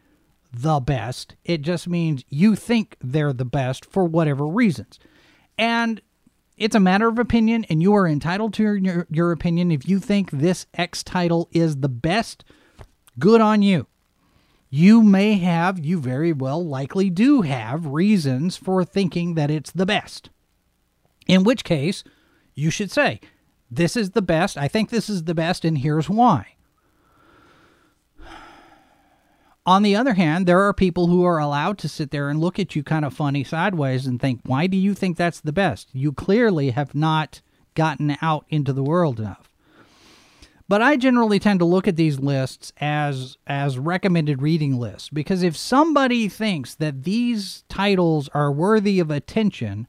the best. It just means you think they're the best for whatever reasons. And it's a matter of opinion, and you are entitled to your, your opinion. If you think this X title is the best, good on you. You may have, you very well likely do have reasons for thinking that it's the best. In which case, you should say, This is the best. I think this is the best, and here's why. On the other hand, there are people who are allowed to sit there and look at you kind of funny sideways and think, Why do you think that's the best? You clearly have not gotten out into the world enough. But I generally tend to look at these lists as as recommended reading lists because if somebody thinks that these titles are worthy of attention,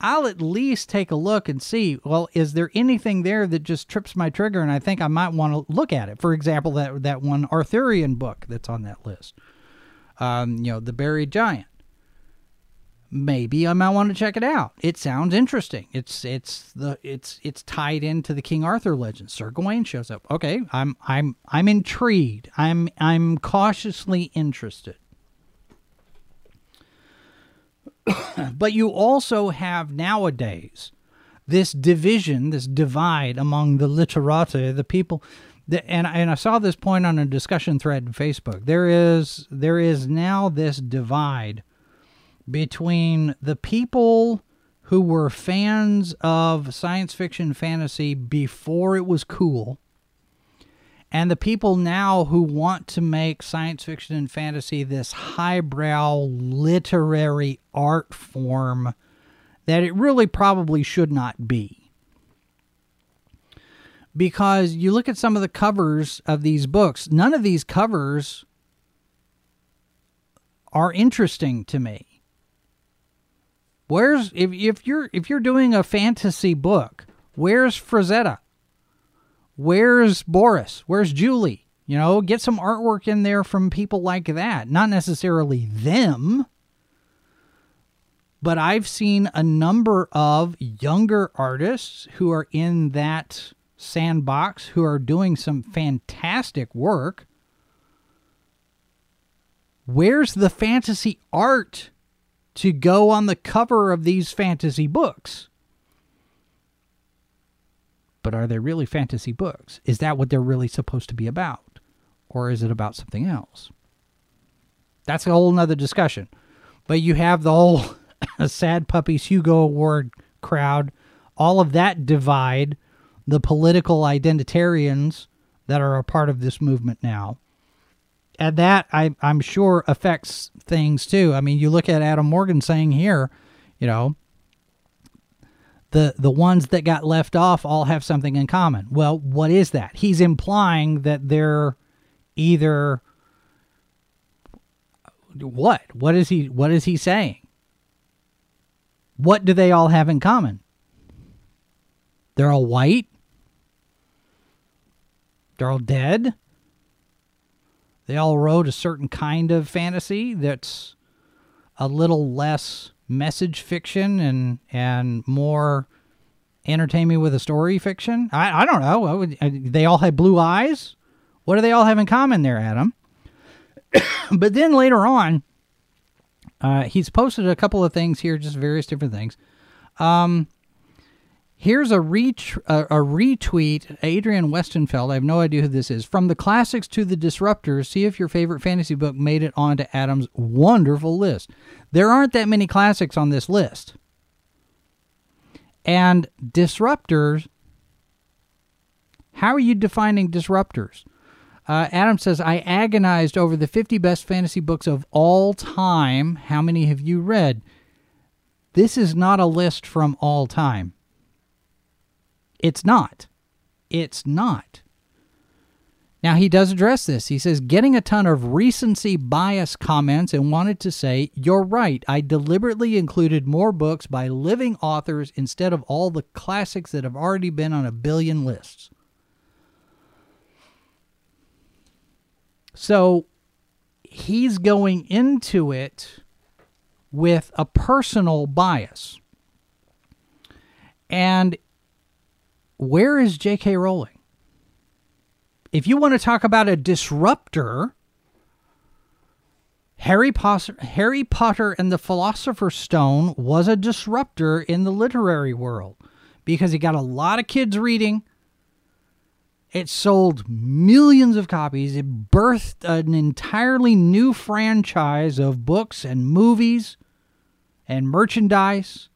I'll at least take a look and see, well, is there anything there that just trips my trigger and I think I might want to look at it? For example, that, that one Arthurian book that's on that list, um, you know, The Buried Giant. Maybe I might want to check it out. It sounds interesting. It's it's the it's it's tied into the King Arthur legend. Sir Gawain shows up. Okay, I'm I'm I'm intrigued. I'm I'm cautiously interested. [COUGHS] but you also have nowadays this division, this divide among the literati, the people. And and I saw this point on a discussion thread in Facebook. There is there is now this divide between the people who were fans of science fiction fantasy before it was cool and the people now who want to make science fiction and fantasy this highbrow literary art form that it really probably should not be. Because you look at some of the covers of these books, none of these covers are interesting to me. Where's if, if you're if you're doing a fantasy book, where's Frazetta? Where's Boris? Where's Julie? You know, get some artwork in there from people like that. Not necessarily them, but I've seen a number of younger artists who are in that sandbox who are doing some fantastic work. Where's the fantasy art to go on the cover of these fantasy books? But are they really fantasy books? Is that what they're really supposed to be about? Or is it about something else? That's a whole nother discussion. But you have the whole [LAUGHS] Sad Puppies Hugo Award crowd, all of that divide, the political identitarians that are a part of this movement now. And that, I, I'm sure, affects things too. I mean, you look at Adam Morgan saying here, you know, the the ones that got left off all have something in common. Well, what is that? He's implying that they're either what? What is he what is he saying? What do they all have in common? They're all white. They're all dead. They all wrote a certain kind of fantasy that's a little less message fiction and and more entertain me with a story fiction? I, I don't know. Would, uh, they all have blue eyes. What do they all have in common there, Adam? [COUGHS] but then later on, uh, he's posted a couple of things here, just various different things. Um, Here's a, ret- a, retweet, Adrienne Westenfeld. I have no idea who this is. From the classics to the disruptors, see if your favorite fantasy book made it onto Adam's wonderful list. There aren't that many classics on this list. And disruptors, how are you defining disruptors? Uh, Adam says, I agonized over the 50 best fantasy books of all time. How many have you read? This is not a list from all time. It's not. It's not. Now, he does address this. He says, getting a ton of recency bias comments and wanted to say, You're right. I deliberately included more books by living authors instead of all the classics that have already been on a billion lists. So he's going into it with a personal bias. And where is J.K. Rowling? If you want to talk about a disruptor, Harry Potter, Harry Potter and the Philosopher's Stone was a disruptor in the literary world because it got a lot of kids reading. It sold millions of copies. It birthed an entirely new franchise of books and movies and merchandise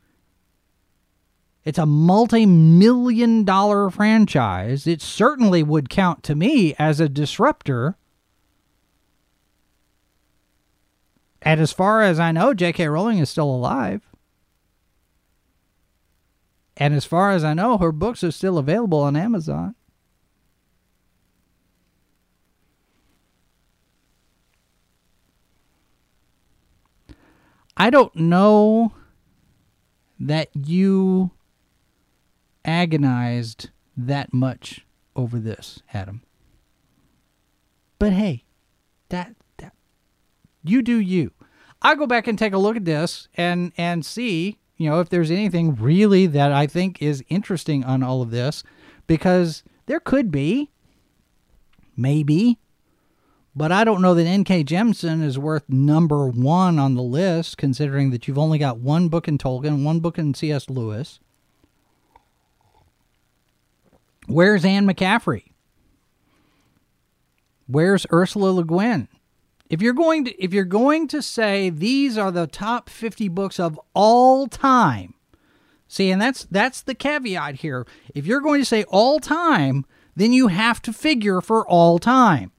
it's a multi million dollar franchise. It certainly would count to me as a disruptor. And as far as I know, J.K. Rowling is still alive. And as far as I know, her books are still available on Amazon. I don't know that you agonized that much over this, Adam. But hey, that that you do you. I'll go back and take a look at this and and see, you know, if there's anything really that I think is interesting on all of this because there could be maybe but I don't know that N.K. Jemisin is worth number one on the list, considering that you've only got one book in Tolkien, one book in C.S. Lewis. Where's Anne McCaffrey? Where's Ursula Le Guin? If you're going to if you're going to say these are the top 50 books of all time. See, and that's that's the caveat here. If you're going to say all time, then you have to figure for all time.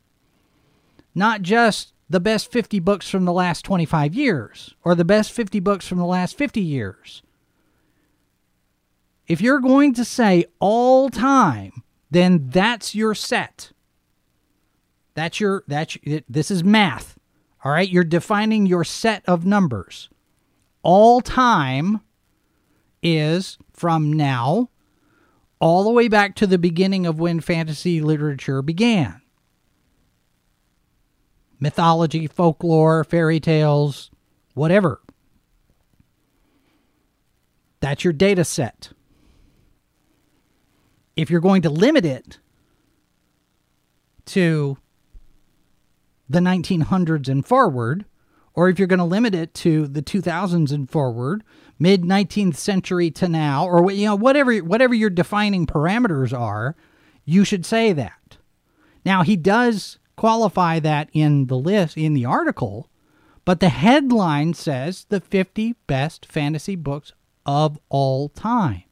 Not just the best 50 books from the last 25 years or the best 50 books from the last 50 years. If you're going to say all time, then that's your set. That's your that's this is math. All right, you're defining your set of numbers. All time is from now all the way back to the beginning of when fantasy literature began. Mythology, folklore, fairy tales, whatever. That's your data set. If you're going to limit it to the 1900s and forward, or if you're going to limit it to the 2000s and forward, mid 19th century to now, or you know whatever whatever your defining parameters are, you should say that. Now he does qualify that in the list in the article, but the headline says the 50 best fantasy books of all time.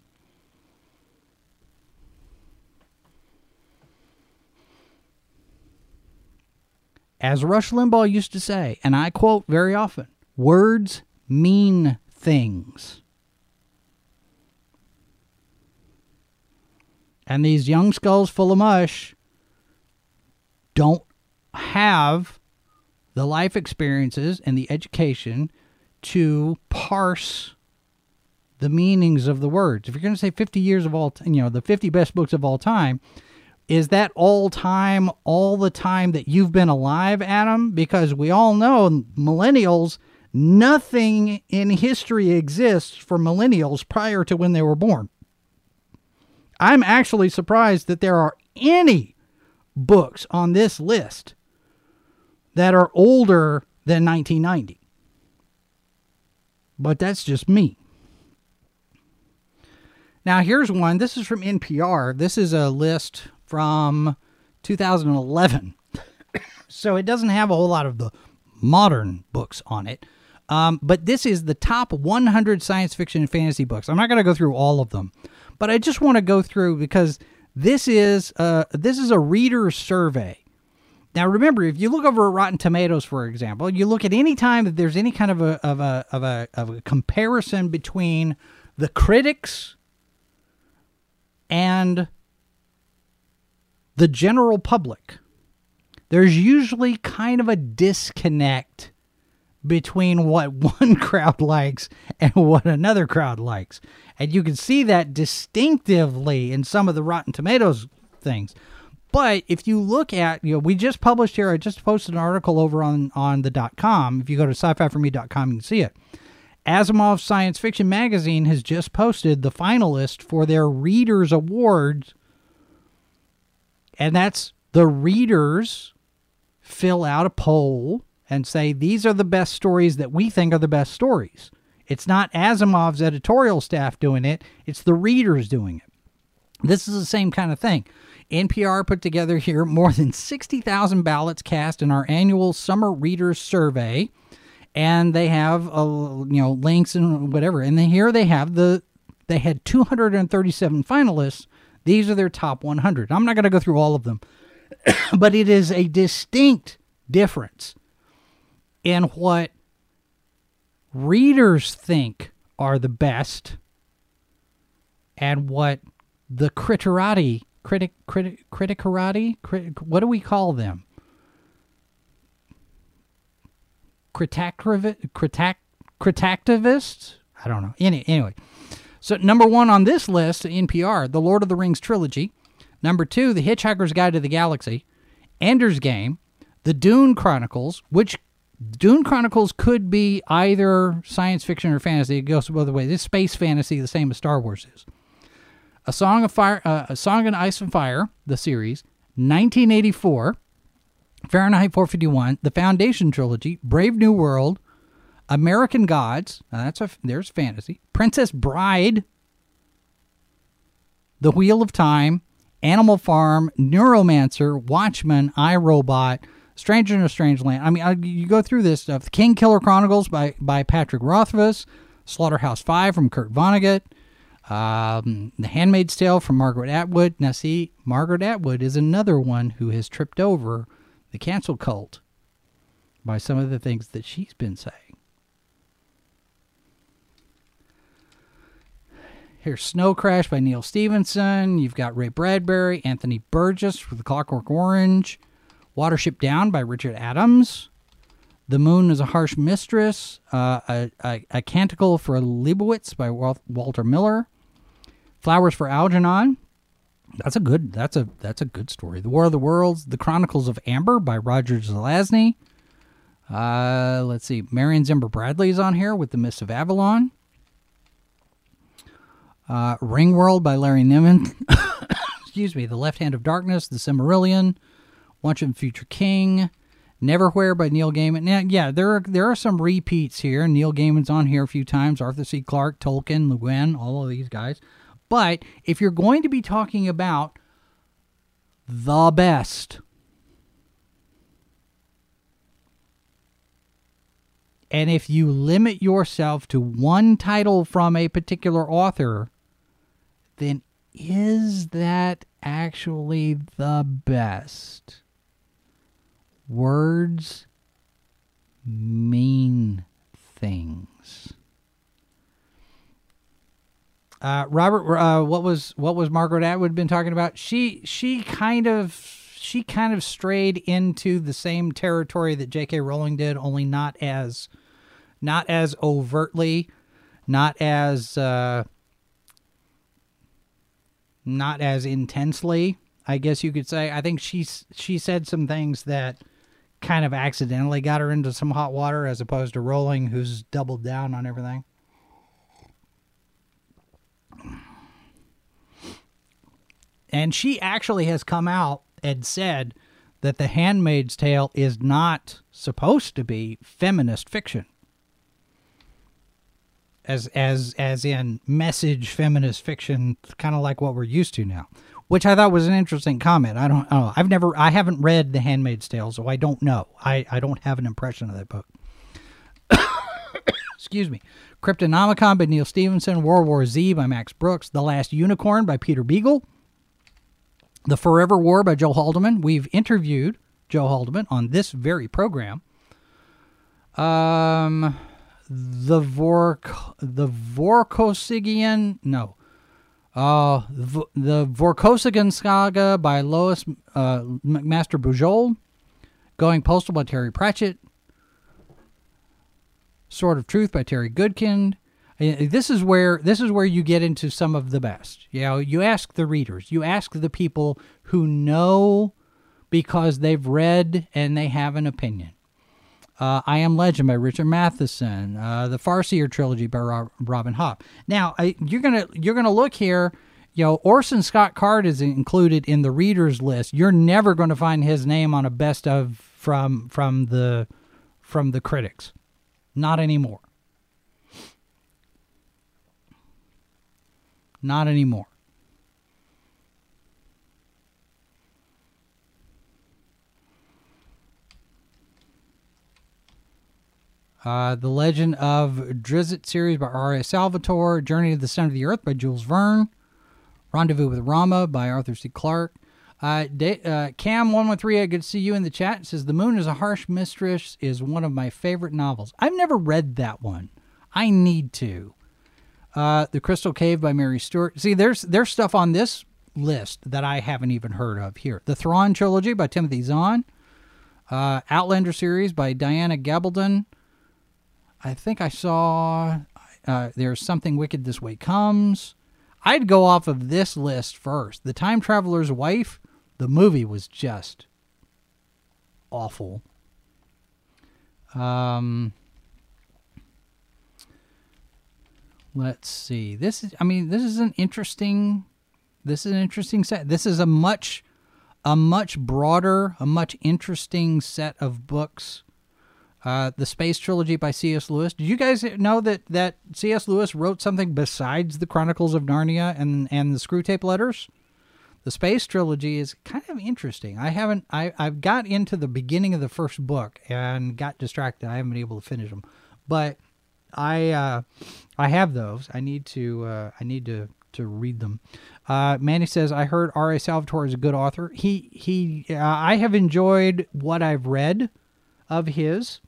As Rush Limbaugh used to say, and I quote very often words mean things. And these young skulls full of mush don't have the life experiences and the education to parse the meanings of the words. If you're going to say 50 years of all, you know, the 50 best books of all time, is that all time, all the time that you've been alive, Adam? Because we all know millennials, nothing in history exists for millennials prior to when they were born. I'm actually surprised that there are any books on this list that are older than 1990. But that's just me. Now, here's one. This is from NPR. This is a list from 2011. so it doesn't have a whole lot of the modern books on it. Um, but this is the top 100 science fiction and fantasy books. I'm not going to go through all of them, but I just want to go through because this is a, this is a reader survey. Now, remember, if you look over at Rotten Tomatoes, for example, you look at any time that there's any kind of a of a of a of a comparison between the critics and the general public, there's usually kind of a disconnect between what [LAUGHS] one crowd likes and what another crowd likes. And you can see that distinctively in some of the Rotten Tomatoes things. But if you look at, you know, we just published here, I just posted an article over on, on the dot com. If you go to sci fi for me.com, you can see it. Asimov Science Fiction Magazine has just posted the finalist for their Readers Awards and that's the readers fill out a poll and say, these are the best stories that we think are the best stories. It's not Asimov's editorial staff doing it, it's the readers doing it. This is the same kind of thing. NPR put together here more than 60,000 ballots cast in our annual summer readers survey and they have uh, you know links and whatever and then here they have the they had 237 finalists these are their top 100. I'm not going to go through all of them, [COUGHS] but it is a distinct difference in what readers think are the best and what the criterati critic critic criticarati critic, what do we call them critic critic I don't know. Any, anyway, so, number one on this list, NPR, The Lord of the Rings trilogy. Number two, The Hitchhiker's Guide to the Galaxy. Ender's Game. The Dune Chronicles, which Dune Chronicles could be either science fiction or fantasy. It goes both ways. It's space fantasy, the same as Star Wars is. A Song of Fire, uh, A Song in Ice and Fire, the series. 1984. Fahrenheit 451. The Foundation trilogy. Brave New World. American Gods. that's a there's fantasy. Princess Bride. The Wheel of Time Animal Farm, Neuromancer, Watchmen, iRobot, Stranger in a Strange Land. I mean, I, you go through this stuff. The King Killer Chronicles by, by Patrick Rothfuss, Slaughterhouse 5 from Kurt Vonnegut, um, The Handmaid's Tale from Margaret Atwood. Now, see, Margaret Atwood is another one who has tripped over the cancel cult by some of the things that she's been saying. Here's Snow Crash by Neal Stephenson. You've got Ray Bradbury, Anthony Burgess with Clockwork Orange, Watership Down by Richard Adams. The Moon is a Harsh Mistress, uh, a, a, a, Canticle for Leibowitz by Walter Miller. Flowers for Algernon. That's a good. That's a that's a good story. The War of the Worlds, The Chronicles of Amber by Roger Zelazny. Uh, let's see. Marion Zimmer Bradley is on here with The Mists of Avalon. Uh, Ringworld by Larry Niven. [COUGHS] Excuse me. The Left Hand of Darkness, The Silmarillion, Watching Future King, Neverwhere by Neil Gaiman. Now, yeah, there are there are some repeats here. Neil Gaiman's on here a few times. Arthur C. Clarke, Tolkien, Le Guin, all of these guys. But if you're going to be talking about the best, and if you limit yourself to one title from a particular author, then is that actually the best? Words mean things. Uh, Robert, uh, what was what was Margaret Atwood been talking about? She she kind of she kind of strayed into the same territory that J.K. Rowling did, only not as not as overtly, not as uh, not as intensely. I guess you could say. I think she she said some things that kind of accidentally got her into some hot water, as opposed to Rowling, who's doubled down on everything. And she actually has come out and said that The Handmaid's Tale is not supposed to be feminist fiction. As as as in message feminist fiction, kind of like what we're used to now, which I thought was an interesting comment. I don't know. I've never, I haven't read The Handmaid's Tale, so I don't know. I I don't have an impression of that book. [COUGHS] Excuse me. Cryptonomicon by Neal Stephenson, World War Z by Max Brooks, The Last Unicorn by Peter Beagle, The Forever War by Joe Haldeman. We've interviewed Joe Haldeman on this very program. Um, the Vork, the Vorkosigian, no, uh, the, the Vorkosigan Saga by Lois uh, McMaster Bujold, Going Postal by Terry Pratchett, Sword of Truth by Terry Goodkind. Uh, this is where this is where you get into some of the best. You know, you ask the readers, you ask the people who know because they've read and they have an opinion. Uh, I Am Legend by Richard Matheson, uh, the Farseer trilogy by Robin Hobb. Now I, you're gonna you're gonna look here. You know, Orson Scott Card is included in the readers list. You're never going to find his name on a best of from from the from the critics. Not anymore. Not anymore. Uh, the Legend of Drizzt series by R.A. Salvatore, Journey to the Center of the Earth by Jules Verne, Rendezvous with Rama by Arthur C. Clarke, uh, uh, Cam113, good to see you in the chat. says, The Moon is a Harsh Mistress is one of my favorite novels. I've never read that one. I need to. Uh, the Crystal Cave by Mary Stewart. See, there's there's stuff on this list that I haven't even heard of here. The Thrawn Trilogy by Timothy Zahn. Uh, Outlander series by Diana Gabaldon. I think I saw uh, There's Something Wicked This Way Comes. I'd go off of this list first. The Time Traveler's Wife the movie was just awful. Um, let's see. This is I mean, this is an interesting this is an interesting set. This is a much a much broader, a much interesting set of books. Uh, the Space Trilogy by C.S. Lewis. Did you guys know that, that C.S. Lewis wrote something besides the Chronicles of Narnia and, and the Screwtape Letters? The space trilogy is kind of interesting. I haven't. I I've got into the beginning of the first book and got distracted. I haven't been able to finish them, but I uh, I have those. I need to uh, I need to to read them. Uh, Manny says I heard R.A. Salvatore is a good author. He he. Uh, I have enjoyed what I've read of his.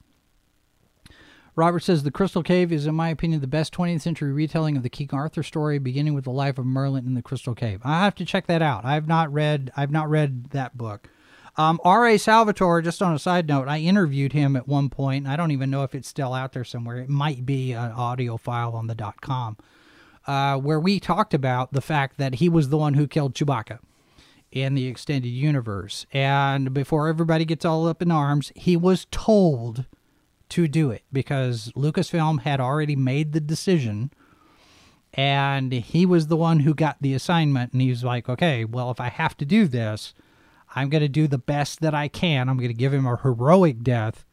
Robert says The Crystal Cave is, in my opinion, the best 20th century retelling of the King Arthur story, beginning with the life of Merlin in the Crystal Cave. I have to check that out. I've not read. I've not read that book. Um, R.A. Salvatore, just on a side note, I interviewed him at one point. I don't even know if it's still out there somewhere. It might be an audio file on the dot com, uh, where we talked about the fact that he was the one who killed Chewbacca in the extended universe. And before everybody gets all up in arms, he was told to do it because Lucasfilm had already made the decision and he was the one who got the assignment and he was like, "Okay, well if I have to do this, I'm going to do the best that I can. I'm going to give him a heroic death."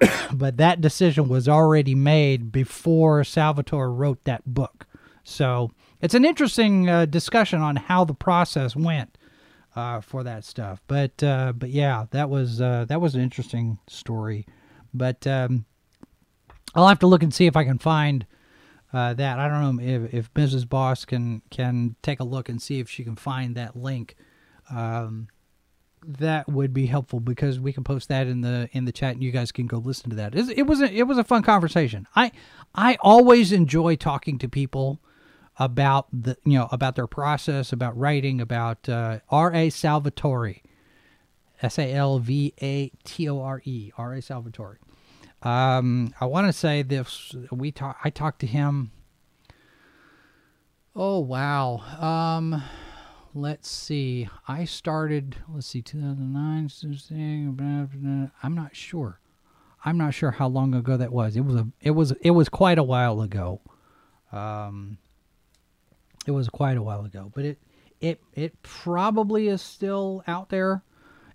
[COUGHS] but that decision was already made before Salvatore wrote that book. So, it's an interesting uh, discussion on how the process went uh, for that stuff. But uh, but yeah, that was uh, that was an interesting story. But um, I'll have to look and see if I can find uh, that. I don't know if, if Mrs. Boss can can take a look and see if she can find that link. Um, that would be helpful because we can post that in the in the chat and you guys can go listen to that. It, was a, it was a fun conversation. I I always enjoy talking to people about the you know about their process, about writing, about uh, R. A. Salvatore. S A L V A T O R E, R A Salvatore. Um, I want to say this. We talk. I talked to him. Oh wow. Um, let's see. I started. Let's see, 2009. I'm not sure. I'm not sure how long ago that was. It was a. It was. It was quite a while ago. Um. It was quite a while ago, but it. It. It probably is still out there.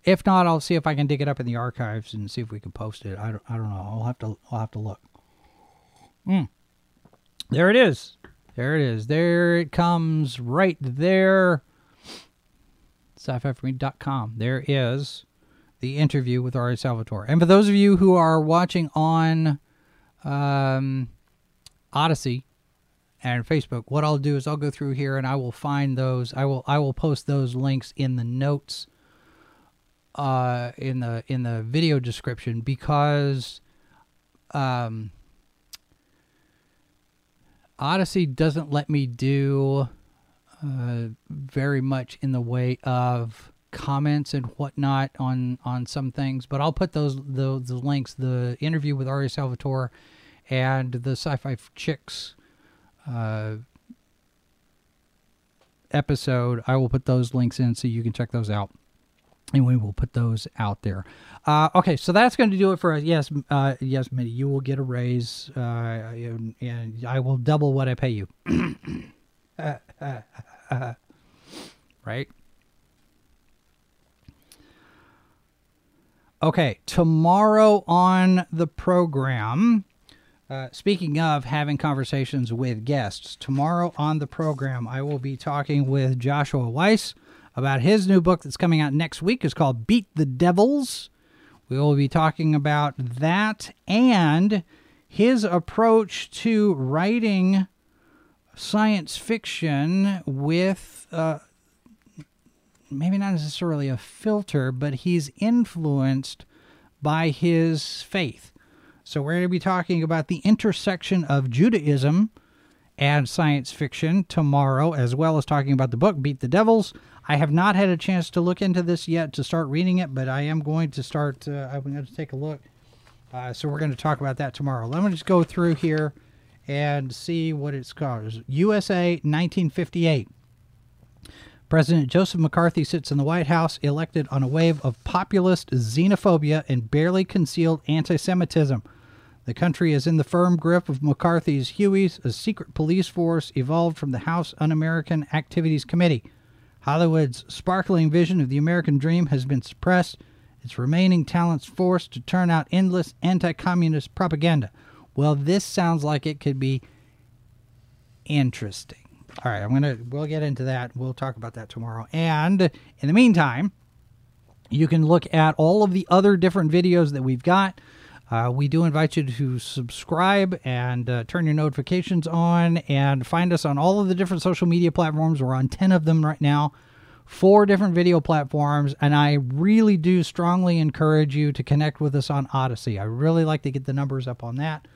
If not, I'll see if I can dig it up in the archives and see if we can post it. I don't, I don't know. I'll have to I'll have to look. Mm. There it is. There it is. There it comes right there. Sci-fi There is the interview with R.A. Salvatore. And for those of you who are watching on um, Odysee and Facebook, what I'll do is I'll go through here and I will find those. I will I will post those links in the notes uh, in the in the video description because um, Odysee doesn't let me do uh, very much in the way of comments and whatnot on on some things, but I'll put those the, the links, the interview with R.A. Salvatore and the Sci-Fi Chicks uh, episode. I will put those links in so you can check those out and we will put those out there. Uh, okay, so that's going to do it for us. Yes, uh, yes, Mitty, you will get a raise, uh, and, and, I will double what I pay you. [CLEARS THROAT] right? Okay, tomorrow on the program. Uh, speaking of having conversations with guests, tomorrow on the program, I will be talking with Joshua Weiss about his new book that's coming out next week. is called Beat the Devils. We will be talking about that and his approach to writing science fiction with uh, maybe not necessarily a filter, but he's influenced by his faith. So we're going to be talking about the intersection of Judaism and science fiction tomorrow, as well as talking about the book Beat the Devils. I have not had a chance to look into this yet to start reading it, but I am going to start. Uh, I'm going to take a look. Uh, so we're going to talk about that tomorrow. Let me just go through here and see what it's called. USA 1958. President Joseph McCarthy sits in the White House, elected on a wave of populist xenophobia and barely concealed anti Semitism. The country is in the firm grip of McCarthy's Hueys, a secret police force evolved from the House Un American Activities Committee. Hollywood's sparkling vision of the American dream has been suppressed, its remaining talents forced to turn out endless anti communist propaganda. Well, this sounds like it could be interesting. All right, I'm gonna we'll get into that. We'll talk about that tomorrow. And in the meantime, you can look at all of the other different videos that we've got. Uh, we do invite you to subscribe and uh, turn your notifications on and find us on all of the different social media platforms. We're on 10 of them right now, four different video platforms. And I really do strongly encourage you to connect with us on Odysee. I really like to get the numbers up on that.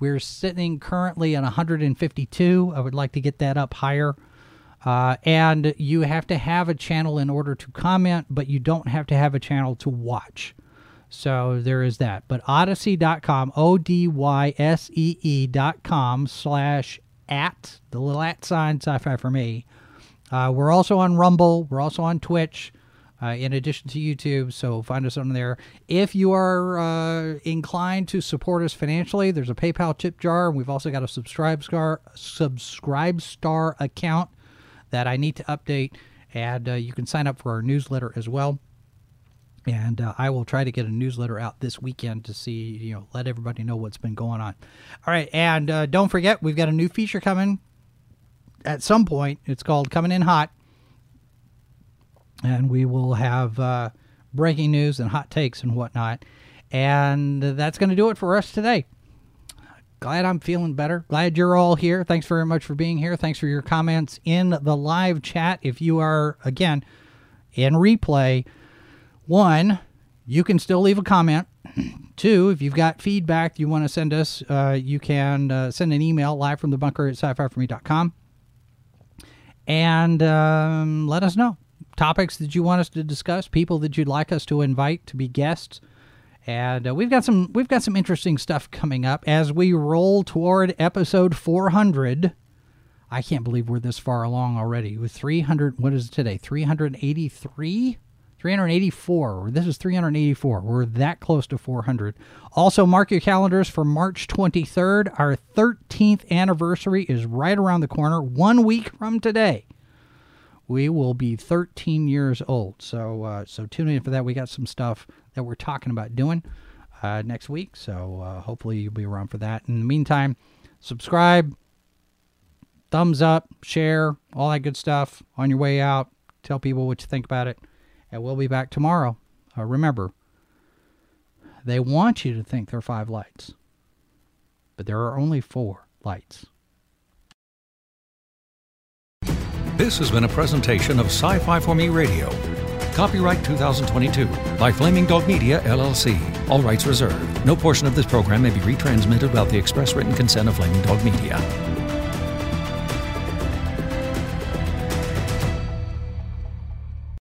We're sitting currently at 152. I would like to get that up higher. Uh, and you have to have a channel in order to comment, but you don't have to have a channel to watch. So there is that. But odysee.com O D Y S E E.com slash at, the little at sign, sci fi for me. Uh, we're also on Rumble. We're also on Twitch. Uh, in addition to YouTube. So find us on there. If you are uh, inclined to support us financially, there's a PayPal tip jar, and we've also got a subscribe star subscribe star account that I need to update, and uh, you can sign up for our newsletter as well. And uh, I will try to get a newsletter out this weekend to see, you know, let everybody know what's been going on. All right, and uh, don't forget, we've got a new feature coming at some point. It's called Coming In Hot and we will have uh, breaking news and hot takes and whatnot. And that's going to do it for us today. Glad I'm feeling better. Glad you're all here. Thanks very much for being here. Thanks for your comments in the live chat. If you are, again, in replay, one, you can still leave a comment. [CLEARS THROAT] Two, if you've got feedback you want to send us, uh, you can uh, send an email live from the bunker at sci fi for me.com and um, let us know topics that you want us to discuss, people that you'd like us to invite to be guests. And uh, we've got some we've got some interesting stuff coming up as we roll toward episode 400. I can't believe we're this far along already. With 300 what is it today? 383? 384. This is 384. We're that close to 400. Also, mark your calendars for March 23rd. Our 13th anniversary is right around the corner, one week from today we will be 13 years old. So uh, so tune in for that. We got some stuff that we're talking about doing uh, next week. So uh, hopefully you'll be around for that. In the meantime, subscribe, thumbs up, share, all that good stuff on your way out. Tell people what you think about it. And we'll be back tomorrow. Uh, remember, they want you to think there are five lights, but there are only four lights. This has been a presentation of Sci Fi for Me Radio. Copyright 2022 by Flaming Dog Media, LLC. All rights reserved. No portion of this program may be retransmitted without the express written consent of Flaming Dog Media.